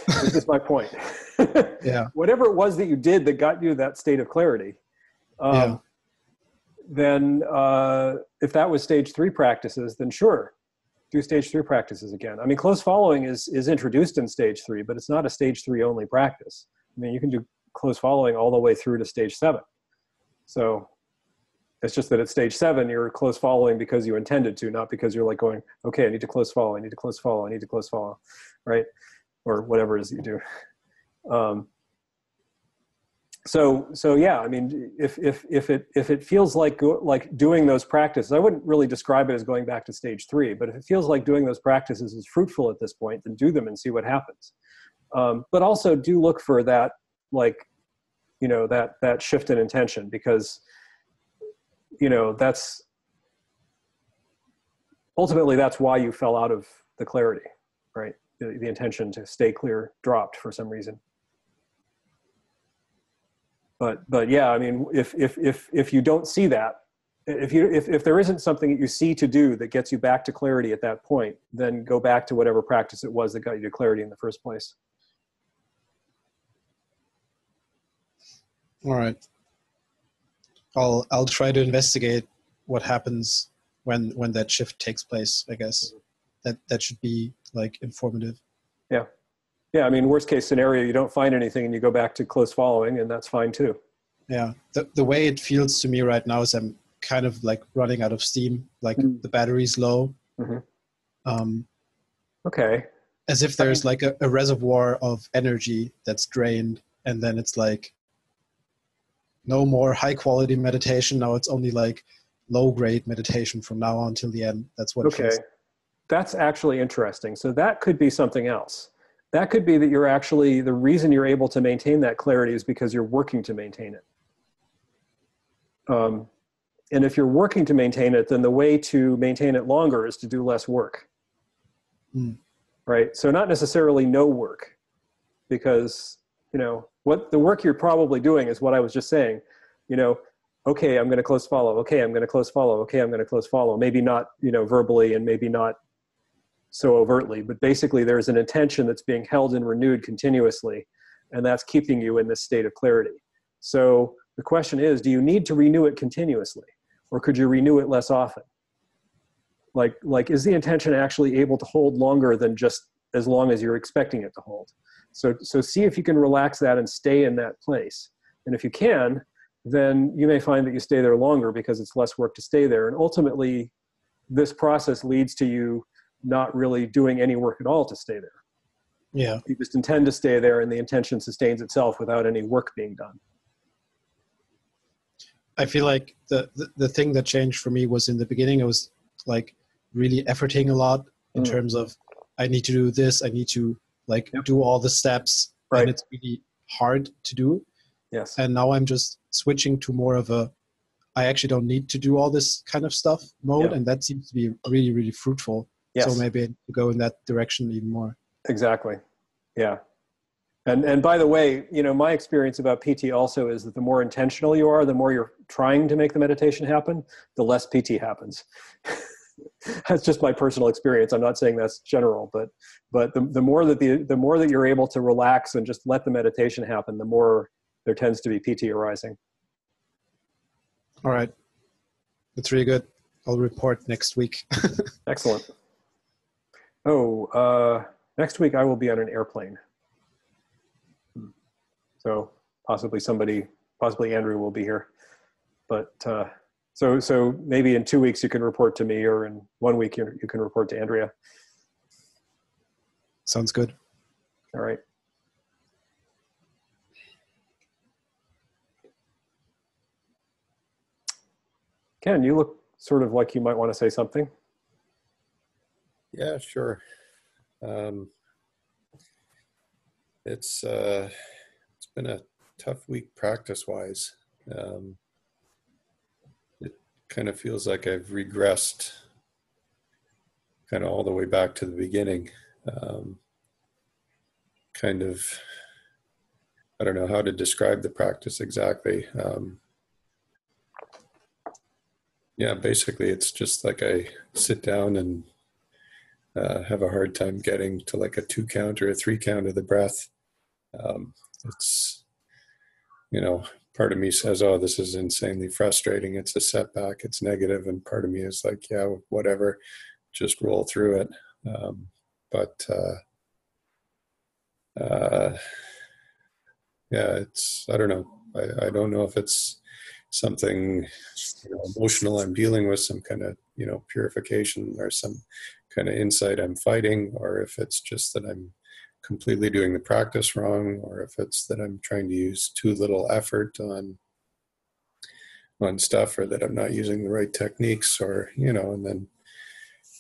this is my point. (laughs) yeah. Whatever it was that you did that got you that state of clarity, um, yeah. then uh, if that was stage three practices, then sure, do stage three practices again. I mean, close following is is introduced in stage three, but it's not a stage three only practice. I mean, you can do close following all the way through to stage seven. So it's just that at stage seven, you're close following because you intended to, not because you're like going, okay, I need to close follow, I need to close follow, I need to close follow, right? Or whatever it is you do. Um, so so yeah i mean if if if it if it feels like like doing those practices i wouldn't really describe it as going back to stage three but if it feels like doing those practices is fruitful at this point then do them and see what happens. Um, but also do look for that like you know that that shift in intention because you know that's ultimately that's why you fell out of the clarity right? The, the intention to stay clear dropped for some reason but but yeah i mean if if if if you don't see that if you if, if there isn't something that you see to do that gets you back to clarity at that point then go back to whatever practice it was that got you to clarity in the first place. All right. I'll i'll try to investigate what happens when when that shift takes place i guess. Mm-hmm. That that should be like informative. Yeah Yeah, I mean, worst case scenario, you don't find anything and you go back to close following, and that's fine too. Yeah, the the way it feels to me right now is I'm kind of like running out of steam. Like Mm. the battery's low. Mhm. Um, Okay. as if there's like a, a reservoir of energy that's drained and then it's like no more high quality meditation now it's only like low grade meditation from now on till the end that's what it Okay. That's actually interesting. So that could be something else. That could be that you're actually, the reason you're able to maintain that clarity is because you're working to maintain it. Um, and if you're working to maintain it, then the way to maintain it longer is to do less work. Hmm. Right? So not necessarily no work, because, you know, what the work you're probably doing is what I was just saying. You know, okay, I'm going to close follow. Okay, I'm going to close follow. Okay, I'm going to close follow. Maybe not, you know, verbally and maybe not so overtly, but basically there's an intention that's being held and renewed continuously, and that's keeping you in this state of clarity. So the question is, do you need to renew it continuously, or could you renew it less often? Like, like is the intention actually able to hold longer than just as long as you're expecting it to hold? So, so see if you can relax that and stay in that place. And if you can, then you may find that you stay there longer because it's less work to stay there. And ultimately, this process leads to you not really doing any work at all to stay there. yeah You just intend to stay there, and the intention sustains itself without any work being done. i feel like the, the the thing that changed for me was in the beginning i was like really efforting a lot in Mm. terms of i need to do this i need to like Yep. do all the steps Right. and it's really hard to do Yes. and now i'm just switching to more of a i actually don't need to do all this kind of stuff mode Yeah. and that seems to be really really fruitful Yes. so maybe I need to go in that direction even more Exactly. Yeah. And and by the way, you know, my experience about pīti also is that the more intentional you are, the more you're trying to make the meditation happen, the less pīti happens. (laughs) that's just my personal experience. I'm not saying that's general, but but the, the more that the the more that you're able to relax and just let the meditation happen, the more there tends to be pīti arising. all right that's really good i'll report next week (laughs) Excellent. Oh, uh, next week I will be on an airplane. Hmm. So possibly somebody, possibly Andrew will be here. But uh, so so maybe in two weeks you can report to me, or in one week you, you can report to Andrea. sounds good All right. Ken, you look sort of like you might want to say something. Yeah, sure. Um, it's uh, it's been a tough week practice wise. Um, it kind of feels like I've regressed kind of all the way back to the beginning. Um, kind of, I don't know how to describe the practice exactly. Um, yeah, basically, it's just like I sit down and uh, have a hard time getting to like a two count or a three count of the breath. Um, it's, you know, part of me says, oh, this is insanely frustrating. It's a setback. It's negative. And part of me is like, yeah, whatever, just roll through it. Um, but, uh, uh, yeah, it's, I don't know. I, I don't know if it's something you know, emotional I'm dealing with, some kind of, you know, purification or some kind of insight I'm fighting, or if it's just that I'm completely doing the practice wrong, or if it's that I'm trying to use too little effort on on stuff, or that I'm not using the right techniques, or you know, and then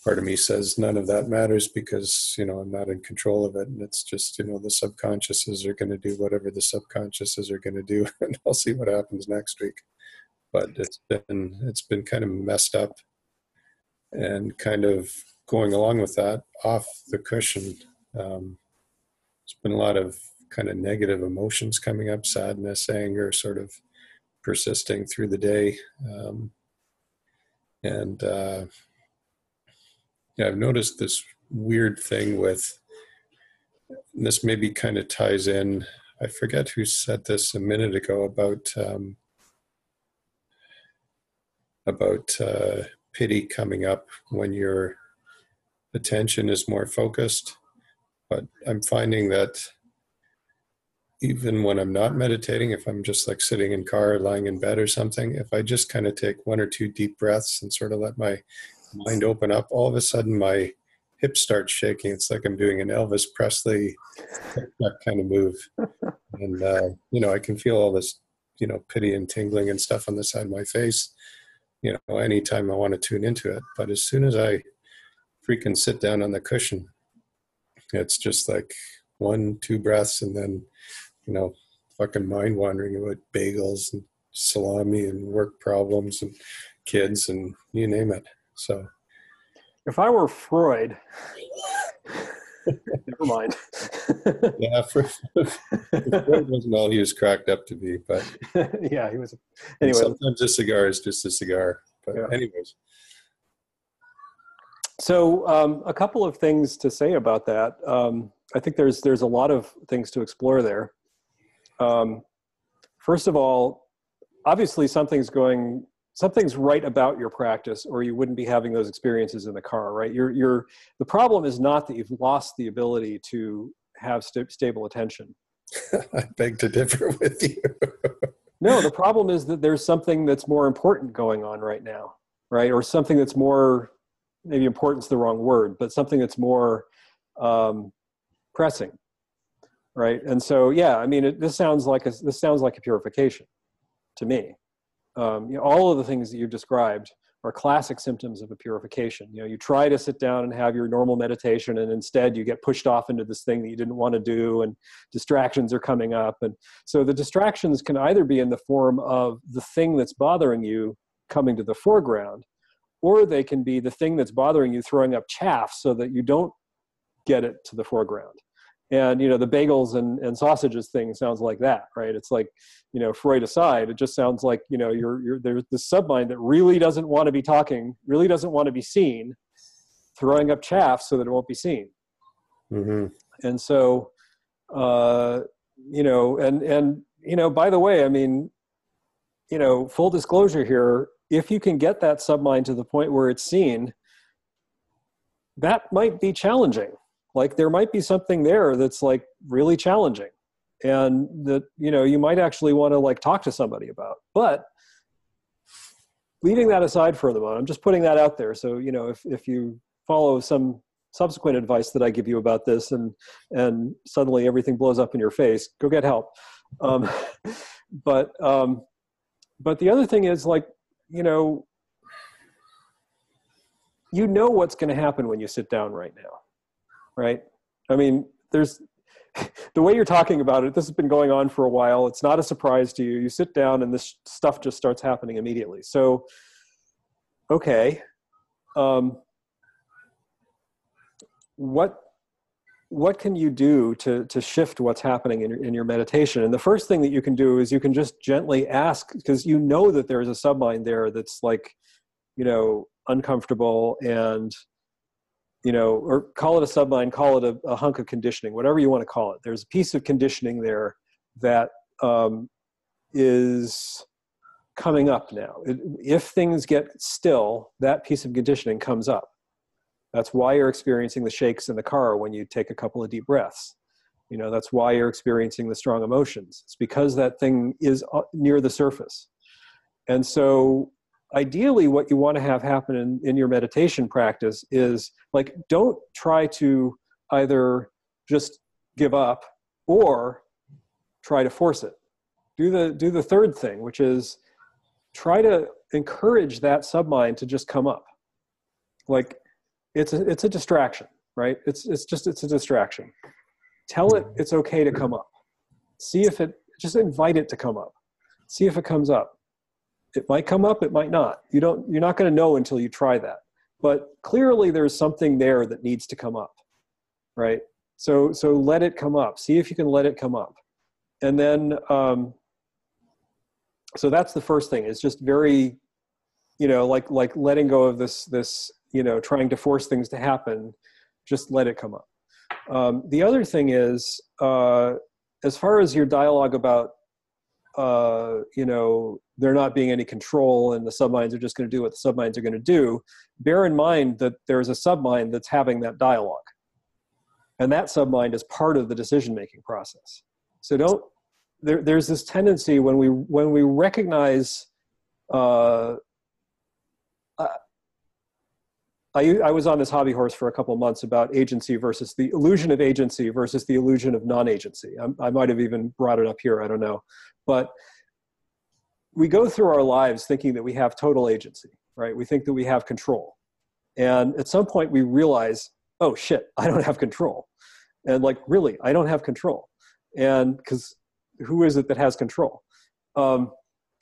part of me says none of that matters because you know I'm not in control of it, and it's just you know the subconsciouses are going to do whatever the subconsciouses are going to do, (laughs) and I'll see what happens next week. But it's been it's been kind of messed up, and kind of going along with that off the cushion. Um, there's been a lot of kind of negative emotions coming up, sadness, anger, sort of persisting through the day, um, and. Uh, yeah, I've noticed this weird thing with this maybe kind of ties in. I forget who said this a minute ago about um, about uh, pīti coming up when your attention is more focused. but I'm finding that even when I'm not meditating, if I'm just like sitting in car, lying in bed or something, if I just kind of take one or two deep breaths and sort of let my mind open up, all of a sudden my hips start shaking. It's like I'm doing an Elvis Presley (laughs) kind of move, and uh, you know I can feel all this you know pīti and tingling and stuff on the side of my face. You know, anytime I want to tune into it, but as soon as I freaking sit down on the cushion, it's just like one, two breaths, and then you know, fucking mind wandering about bagels and salami and work problems and kids and you name it. So if I were Freud, (laughs) never mind. (laughs) yeah, for, (laughs) Freud wasn't all he was cracked up to be, but yeah, he was. Anyway, sometimes a cigar is just a cigar. But yeah. anyways. So um, a couple of things to say about that. Um, I think there's there's a lot of things to explore there. Um, first of all, obviously something's going something's right about your practice or you wouldn't be having those experiences in the car right you're, you're the problem is not that you've lost the ability to have st- stable attention (laughs) i beg to differ with you (laughs) no the problem is that there's something that's more important going on right now right or something that's more maybe important's the wrong word but something that's more um, pressing right? And so yeah i mean it, this sounds like a this sounds like a purification to me. Um, you know, all of the things that you've described are classic symptoms of a purification. You know you try to sit down and have your normal meditation and instead you get pushed off into this thing that you didn't want to do and distractions are coming up. And so the distractions can either be in the form of the thing that's bothering you coming to the foreground or they can be the thing that's bothering you throwing up chaff so that you don't get it to the foreground. And you know the bagels and, and sausages thing sounds like that right? It's like you know freud aside it just sounds like you know you're, you're there's this submind that really doesn't want to be talking really doesn't want to be seen throwing up chaff so that it won't be seen. Mm-hmm. and so uh you know and and you know by the way i mean you know full disclosure here if you can get that submind to the point where it's seen that might be challenging. Like there might be something there that's like really challenging and that you know you might actually want to like talk to somebody about. But leaving that aside for the moment i'm just putting that out there. So you know if, if you follow some subsequent advice that i give you about this and and suddenly everything blows up in your face go get help. Um, (laughs) but um, but the other thing is like you know you know what's going to happen when you sit down right now right? I mean, there's (laughs) the way you're talking about it, this has been going on for a while. It's not a surprise to you. You sit down and this stuff just starts happening immediately. So, okay, um, what what can you do to to shift what's happening in your, in your meditation? And the first thing that you can do is you can just gently ask because you know that there is a submind there that's like, you know, uncomfortable and you know, or call it a submind, call it a, a, hunk of conditioning, whatever you want to call it. There's a piece of conditioning there that um, is coming up now. It, if things get still, that piece of conditioning comes up. That's why you're experiencing the shakes in the car when you take a couple of deep breaths. You know, that's why you're experiencing the strong emotions. It's because that thing is uh, near the surface. And so ideally what you want to have happen in, in your meditation practice is like don't try to either just give up or try to force it do the do the third thing which is try to encourage that submind to just come up like it's a, it's a distraction right it's it's just it's a distraction tell it it's okay to come up see if it just invite it to come up see if it comes up it might come up, it might not. You don't, you're not going to know until you try that. But clearly there's something there that needs to come up, right? So, so let it come up. See if you can let it come up. And then, um, so that's the first thing is just very, you know, like, like letting go of this, this, you know, trying to force things to happen, just let it come up. Um, the other thing is, uh, as far as your dialogue about uh, you know, there not being any control and the subminds are just going to do what the subminds are going to do, bear in mind that there's a submind that's having that dialogue. and that submind is part of the decision making process so don't there, there's this tendency when we when we recognize uh, I, I was on this hobby horse for a couple months about agency versus the illusion of agency versus the illusion of non-agency. I, I might have even brought it up here. I don't know, but we go through our lives thinking that we have total agency, right? We think that we have control, and at some point we realize, oh shit, (laughs) I don't have control, and like really, I don't have control, and because who is it that has control? Um,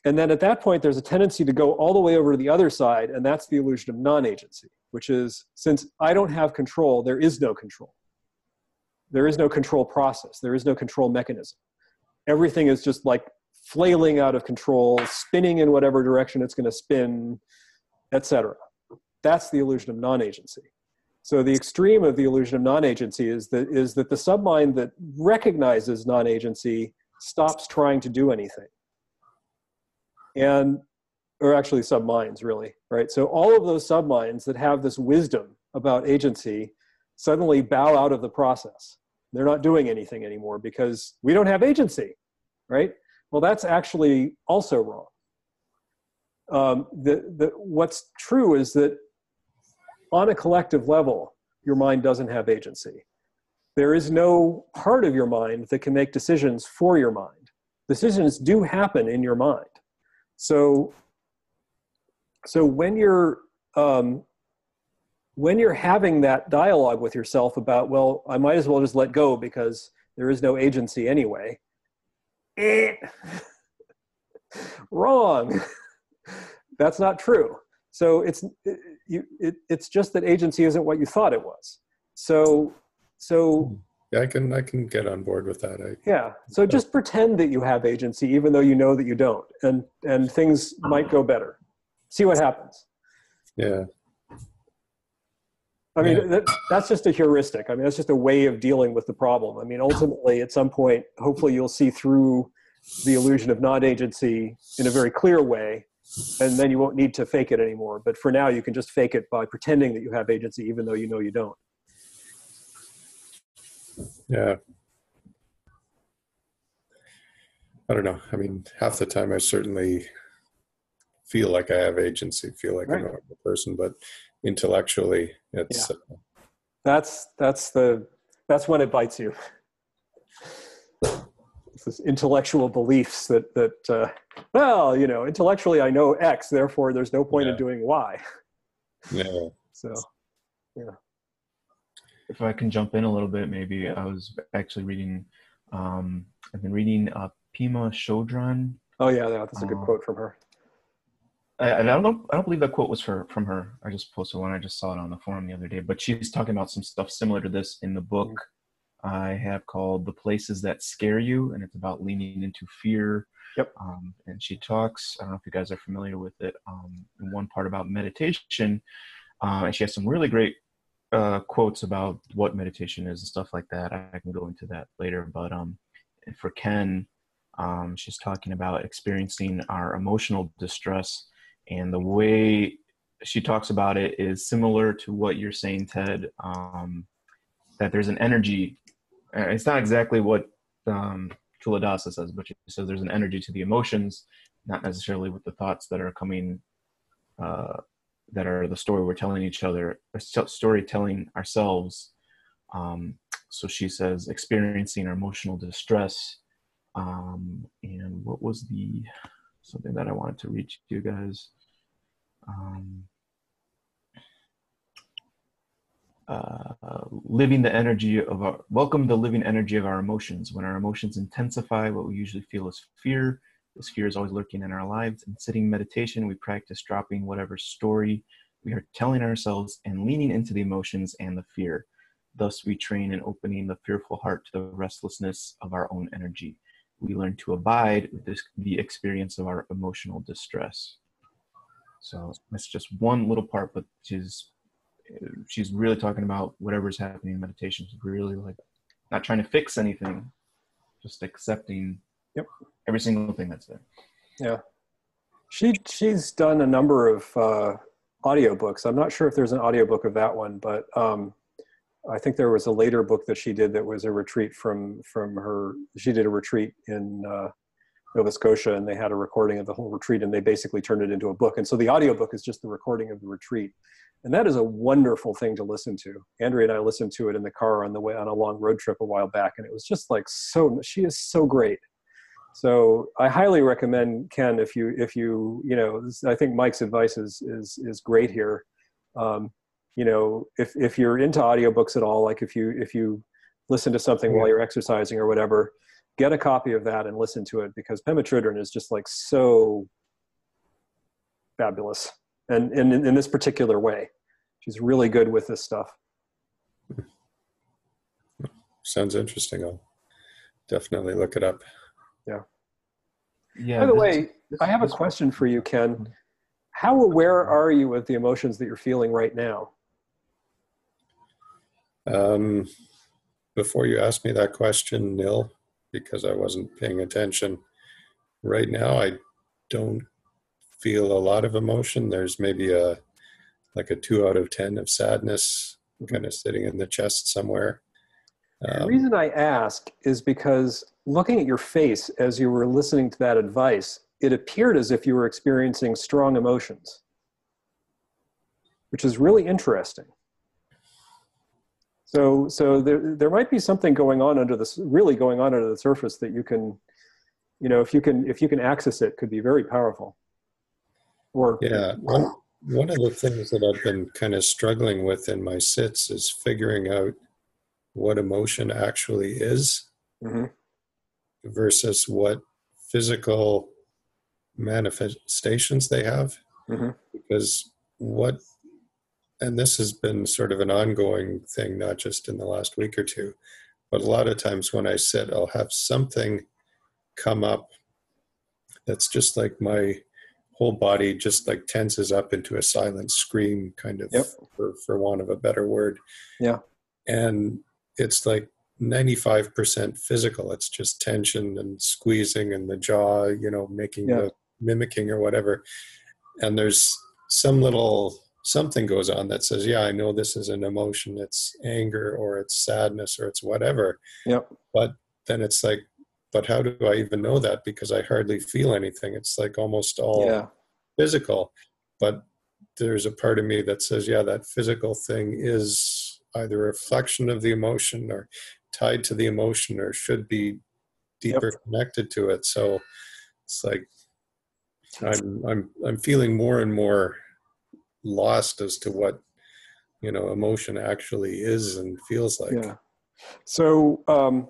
and then at that point, there's a tendency to go all the way over to the other side, and that's the illusion of non agency, which is since I don't have control, there is no control. There is no control process, there is no control mechanism. Everything is just like flailing out of control, spinning in whatever direction it's going to spin, etc. That's the illusion of non agency. So the extreme of the illusion of non agency is that, is that the submind that recognizes non agency stops trying to do anything and or actually subminds really right? So all of those subminds that have this wisdom about agency suddenly bow out of the process. They're not doing anything anymore because we don't have agency right? Well that's actually also wrong. Um, the, the, what's true is that on a collective level your mind doesn't have agency. There is no part of your mind that can make decisions for your mind. Decisions do happen in your mind. So, so when you're um, when you're having that dialogue with yourself about, well, I might as well just let go because there is no agency anyway. Eh. (laughs) Wrong. (laughs) That's not true. So it's it, you, it, it's just that agency isn't what you thought it was. So so yeah, I can I can get on board with that. I, yeah. So just pretend that you have agency, even though you know that you don't, and and things might go better. See what happens. Yeah. I mean, Yeah. that, that's just a heuristic. I mean, that's just a way of dealing with the problem. I mean, ultimately, at some point, hopefully, you'll see through the illusion of non-agency in a very clear way, and then you won't need to fake it anymore. But for now, you can just fake it by pretending that you have agency, even though you know you don't. Yeah. I don't know. I mean, half the time I certainly feel like I have agency, feel like Right. I'm a normal person, but intellectually, it's uh, That's that's the that's when it bites you. It's this intellectual beliefs that that uh, well, you know, intellectually I know X, therefore there's no point in doing Y. yeah, (laughs) So yeah. if I can jump in a little bit, maybe I was actually reading. Um, I've been reading uh, Pema Chodron. oh yeah, yeah, that's a good Uh, quote from her. I, I don't know. I don't believe that quote was for from her. I just posted one. I just saw it on the forum the other day. But she's talking about some stuff similar to this in the book I have called "The Places That Scare You," and it's about leaning into fear. Yep. Um, and she talks. I don't know if you guys are familiar with it. Um, in one part about meditation, uh, and she has some really great uh, quotes about what meditation is and stuff like that. I, I can go into that later. But um, for Ken, um, she's talking about experiencing our emotional distress and the way she talks about it is similar to what you're saying ted um, that there's an energy uh, it's not exactly what um, Culadasa says but she says there's an energy to the emotions not necessarily with the thoughts that are coming uh, that are the story we're telling each other or st- ourselves um, so she says experiencing emotional distress um, and what was the something that I wanted to reach you guys. Um, uh, living the energy of our welcome the living energy of our emotions. When our emotions intensify, what we usually feel is fear. This fear is always lurking in our lives. In sitting meditation, we practice dropping whatever story we are telling ourselves and leaning into the emotions and the fear. Thus, we train in opening the fearful heart to the restlessness of our own energy we learn to abide with this, the experience of our emotional distress. So that's just one little part, but she's she's really talking about whatever's happening in meditation. She's really like not trying to fix anything, just accepting Yep. every single thing that's there. Yeah. She she's done a number of uh, audiobooks. I'm not sure if there's an audiobook of that one, but um, I think there was a later book that she did that was a retreat from from her. She did a retreat in uh, Nova Scotia, and they had a recording of the whole retreat, and they basically turned it into a book. And so the audiobook is just the recording of the retreat, and that is a wonderful thing to listen to. Andrea and I listened to it in the car on the way on a long road trip a while back, and it was just like so. She is so great. So I highly recommend Ken if you if you you know I think Mike's advice is is is great here. Um, you know if if you're into audiobooks at all, like if you if you listen to something while you're exercising or whatever, get a copy of that and listen to it because Pema Chodron is just like so fabulous and, and in, in this particular way. She's really good with this stuff. Sounds interesting. I'll definitely look it up. Yeah. Yeah. By the way, I have a question for you, Ken. How aware are you of the emotions that you're feeling right now? Um, before you ask me that question, Nil, because I wasn't paying attention, right now I don't feel a lot of emotion. There's maybe a like a two out of ten of sadness kind of sitting in the chest somewhere. The Um, reason I ask is because looking at your face as you were listening to that advice, it appeared as if you were experiencing strong emotions, which is really interesting. So, so there, there might be something going on under this, really going on under the surface that you can, you know, if you can, if you can access it, could be very powerful. Or Yeah, one, one of the things that I've been kind of struggling with in my sits is figuring out what emotion actually is Mhm. versus what physical manifestations they have. Mhm. Because what, and this has been sort of an ongoing thing, not just in the last week or two, but a lot of times when I sit, I'll have something come up that's just like my whole body just like tenses up into a silent scream kind of Yep. for, for want of a better word Yeah. and it's like 95% physical it's just tension and squeezing and the jaw you know making Yeah. the mimicking or whatever and there's some little something goes on that says yeah i know this is an emotion. It's anger or it's sadness or it's whatever. Yep. but then it's like but how do i even know that? Because i hardly feel anything. It's like almost all Yeah. physical. But there's a part of me that says yeah that physical thing is either a reflection of the emotion or tied to the emotion or should be deeper connected to it. So it's like i'm i'm i'm feeling more and more lost as to what you know emotion actually is and feels like Yeah. So um,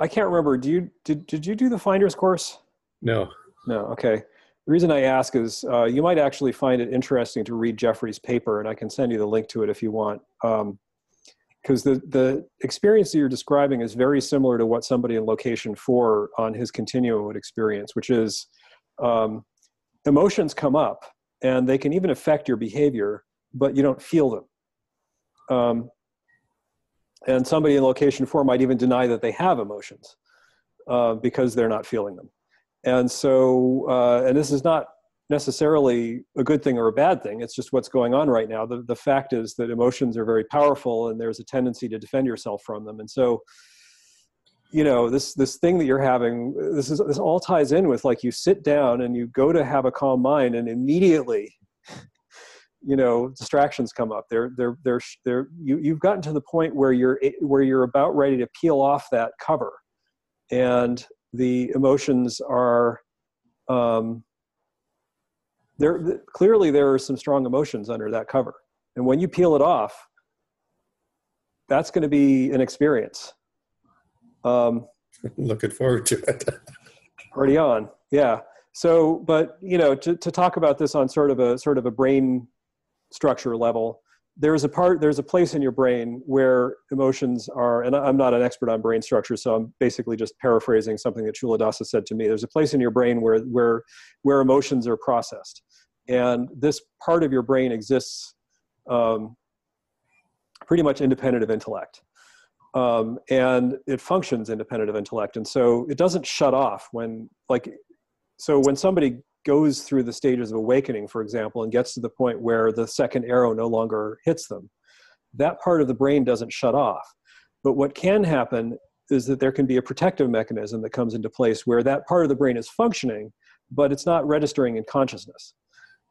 I can't remember. Do you did did you do the Finders course? no No. Okay. The reason I ask is uh, you might actually find it interesting to read Jeffery's paper, and I can send you the link to it if you want. um Because the the experience that you're describing is very similar to what somebody in location four on his continuum would experience, which is um, emotions come up and they can even affect your behavior, but you don't feel them. Um, and somebody in location four might even deny that they have emotions uh, because they're not feeling them. And so uh, and this is not necessarily a good thing or a bad thing. It's just what's going on right now. The, the fact is that emotions are very powerful and there's a tendency to defend yourself from them. And so you know this this thing that you're having this is this all ties in with like you sit down and you go to have a calm mind and immediately (laughs) you know distractions come up. They're they're they're, they're you, you've gotten to the point where you're where you're about ready to peel off that cover. And the emotions are um, there clearly there are some strong emotions under that cover. And when you peel it off that's going to be an experience um, (laughs) looking forward to it. (laughs) Already on yeah. So but you know to, to talk about this on sort of a sort of a brain structure level there's a part there's a place in your brain where emotions are and i'm not an expert on brain structure so i'm basically just paraphrasing something that Culadasa said to me. There's a place in your brain where where where emotions are processed. And this part of your brain exists um, pretty much independent of intellect um, and it functions independent of intellect and so it doesn't shut off when like so when somebody goes through the stages of awakening for example and gets to the point where the second arrow no longer hits them that part of the brain doesn't shut off. But what can happen is that there can be a protective mechanism that comes into place where that part of the brain is functioning, but it's not registering in consciousness.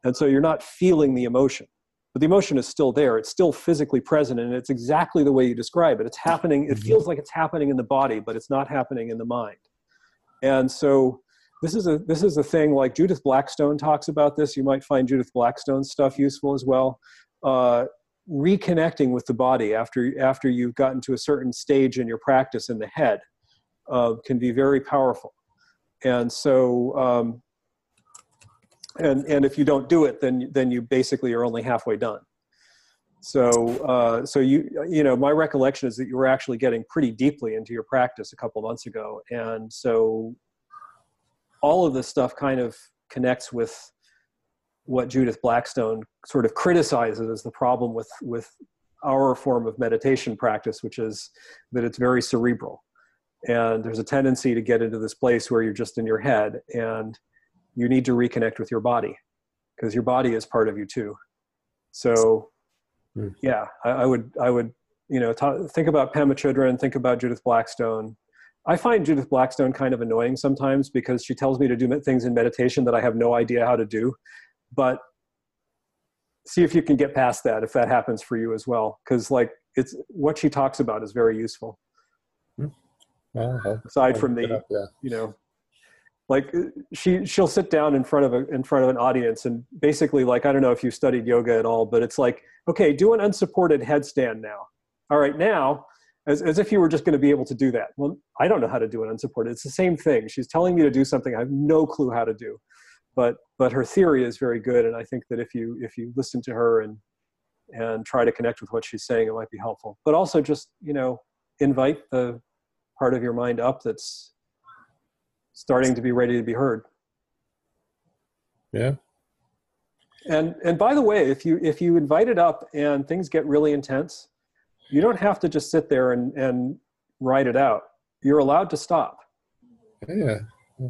And so you're not feeling the emotion. But the emotion is still there. It's still physically present, and it's exactly the way you describe it. It's happening, it feels like it's happening in the body, but it's not happening in the mind. And so this is a this is a thing like Judith Blackstone talks about this. You might find Judith Blackstone's stuff useful as well. Uh, reconnecting with the body after after you've gotten to a certain stage in your practice in the head uh, can be very powerful. And so, um, and and if you don't do it, then then you basically are only halfway done. So uh, so you you know my recollection is that you were actually getting pretty deeply into your practice a couple months ago, and so all of this stuff kind of connects with what Judith Blackstone sort of criticizes as the problem with with our form of meditation practice, which is that it's very cerebral, and there's a tendency to get into this place where you're just in your head, and you need to reconnect with your body because your body is part of you too. So, Hmm. yeah, I, I would I would you know ta think about Pema Chodron, think about Judith Blackstone. I find Judith Blackstone kind of annoying sometimes because she tells me to do things in meditation that I have no idea how to do but see if you can get past that if that happens for you as well because like it's what she talks about is very useful I'll- aside from the yeah. you know like uh, she she'll sit down in front of a in front of an audience and basically like i don't know if you studied yoga at all but it's like okay do an unsupported headstand now. All right now as, as if you were just going to be able to do that. Well i don't know how to do an unsupported. It's the same thing. She's telling me to do something i have no clue how to do. But but her theory is very good and i think that if you if you listen to her and and try to connect with what she's saying it might be helpful. But also just you know invite the part of your mind up that's starting to be ready to be heard Yeah. and and by the way if you if you invite it up and things get really intense you don't have to just sit there and and write it out you're allowed to stop Yeah.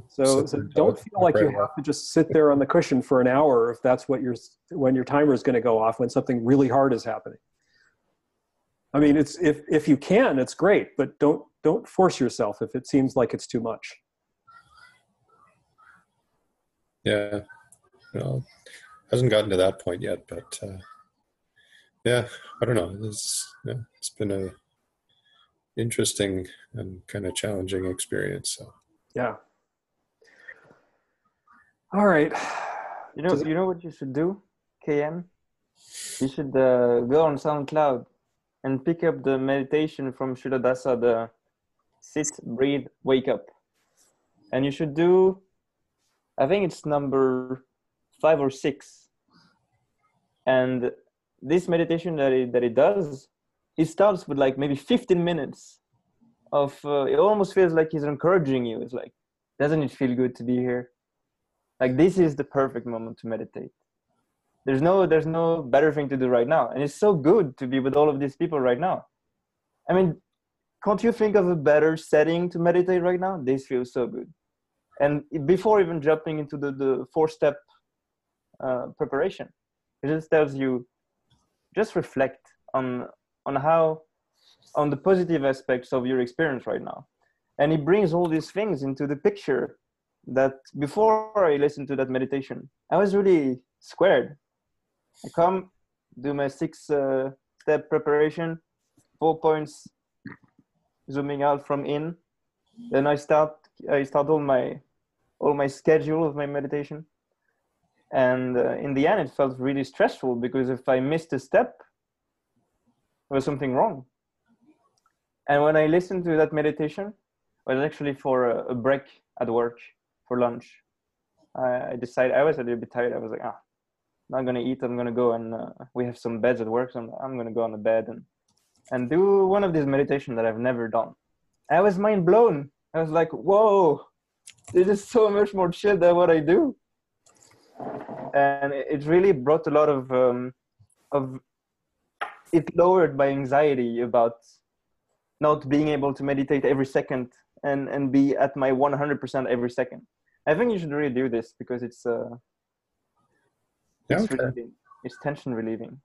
So, so don't feel like you have to just sit there on the cushion for an hour if that's what your when your timer is going to go off when something really hard is happening. I mean, it's if if you can, it's great, but don't don't force yourself if it seems like it's too much. Yeah. Well, hasn't gotten to that point yet, but uh, yeah, I don't know. It's yeah, it's been a interesting and kind of challenging experience. So Yeah. All right. You know, Does you know what you should do, KM. You should uh, go on SoundCloud and pick up the meditation from Culadasa, the sit, breathe, wake up, and you should do. I think it's number five or six. And this meditation that it, that it does, it starts with like maybe 15 minutes of. Uh, it almost feels like he's encouraging you. It's like, doesn't it feel good to be here? like this is the perfect moment to meditate there's no there's no better thing to do right now and it's so good to be with all of these people right now i mean can't you think of a better setting to meditate right now this feels so good and before even jumping into the, the four step uh, preparation it just tells you just reflect on on how on the positive aspects of your experience right now and it brings all these things into the picture that before I listened to that meditation, I was really squared. I come, do my six uh, step preparation, four points, zooming out from in. Then I start, I start all my, all my schedule of my meditation. And uh, in the end, it felt really stressful because if I missed a step, there was something wrong. And when I listened to that meditation, it was actually for a, a break at work for lunch. I, I decided I was a little bit tired. I was like, ah, I'm not gonna eat. I'm gonna go and uh, we have some beds at work, so I'm, I'm gonna go on the bed and and do one of these meditation that I've never done. I was mind blown. I was like, whoa, this is so much more chill than what I do. And it really brought a lot of um, of it lowered my anxiety about not being able to meditate every second and and be at my 100% every second. I think you should really do this because it's uh it's okay. relieving. It's tension relieving.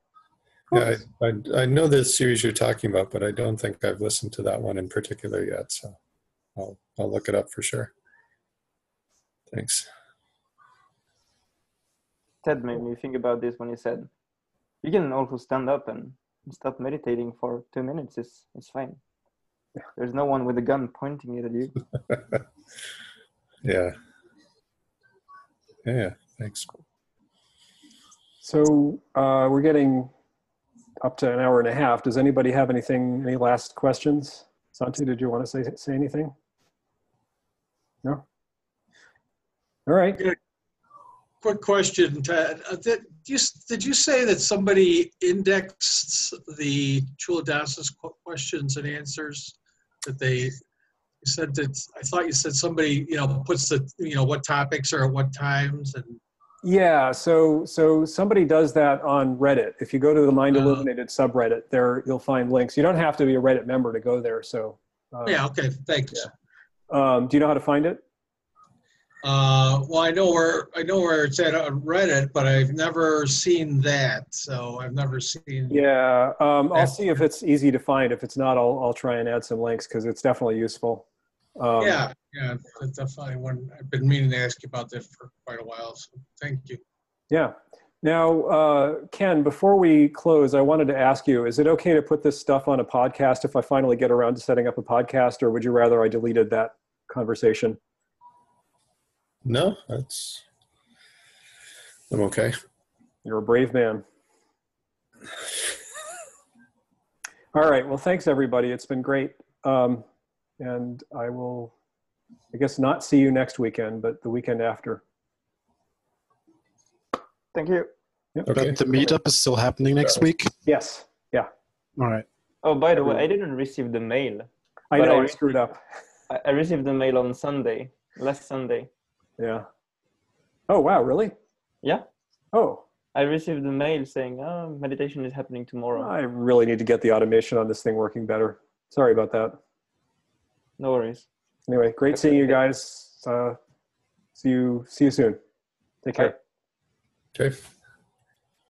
Yeah, I, I, I know the series you're talking about, but I don't think I've listened to that one in particular yet. So I'll I'll look it up for sure. Thanks. Ted made me think about this when he said, "You can also stand up and stop meditating for two minutes. It's it's fine. There's no one with a gun pointing it at you." (laughs) Yeah. Yeah. Thanks. So uh, we're getting up to an hour and a half. Does anybody have anything, any last questions? Santi, did you want to say, say anything? No? All right. Quick question, Ted. Uh, Did you, did you say that somebody indexed the Culadasa's qu- questions and answers? That they, you said that, I thought you said somebody, you know, puts the, you know, what topics are at what times and, Yeah, so so somebody does that on Reddit. If you go to the Mind Uh-huh. Illuminated subreddit, there you'll find links. You don't have to be a Reddit member to go there. So, uh, yeah, okay, thanks. Um, do you know how to find it? Uh, well, I know where, I know where it's at on Reddit, but I've never seen that, so I've never seen. Yeah, um, I'll see if it's easy to find. If it's not, I'll I'll try and add some links because it's definitely useful. Um, Yeah, yeah, that's definitely one, I've been meaning to ask you about that for quite a while, so thank you. Yeah. Now, uh, Ken, before we close, I wanted to ask you: Is it okay to put this stuff on a podcast if I finally get around to setting up a podcast, or would you rather I deleted that conversation? No, that's. I'm okay. You're a brave man. All right. Well, thanks everybody. It's been great. Um, and I will, I guess, not see you next weekend, but the weekend after. Thank you. Okay. But the meetup is still happening next week. Yes. Yeah. All right. Oh, by the way, I didn't receive the mail. I know I I screwed up. I, I received the mail on Sunday, last Sunday. Yeah. Oh, wow. Really? Yeah, Oh, I received the mail saying, "Oh, meditation is happening tomorrow." I really need to get the automation on this thing working better. Sorry about that. No worries. Anyway, great That's seeing you guys. Uh, see you, see you soon. Take care. Bye. Okay.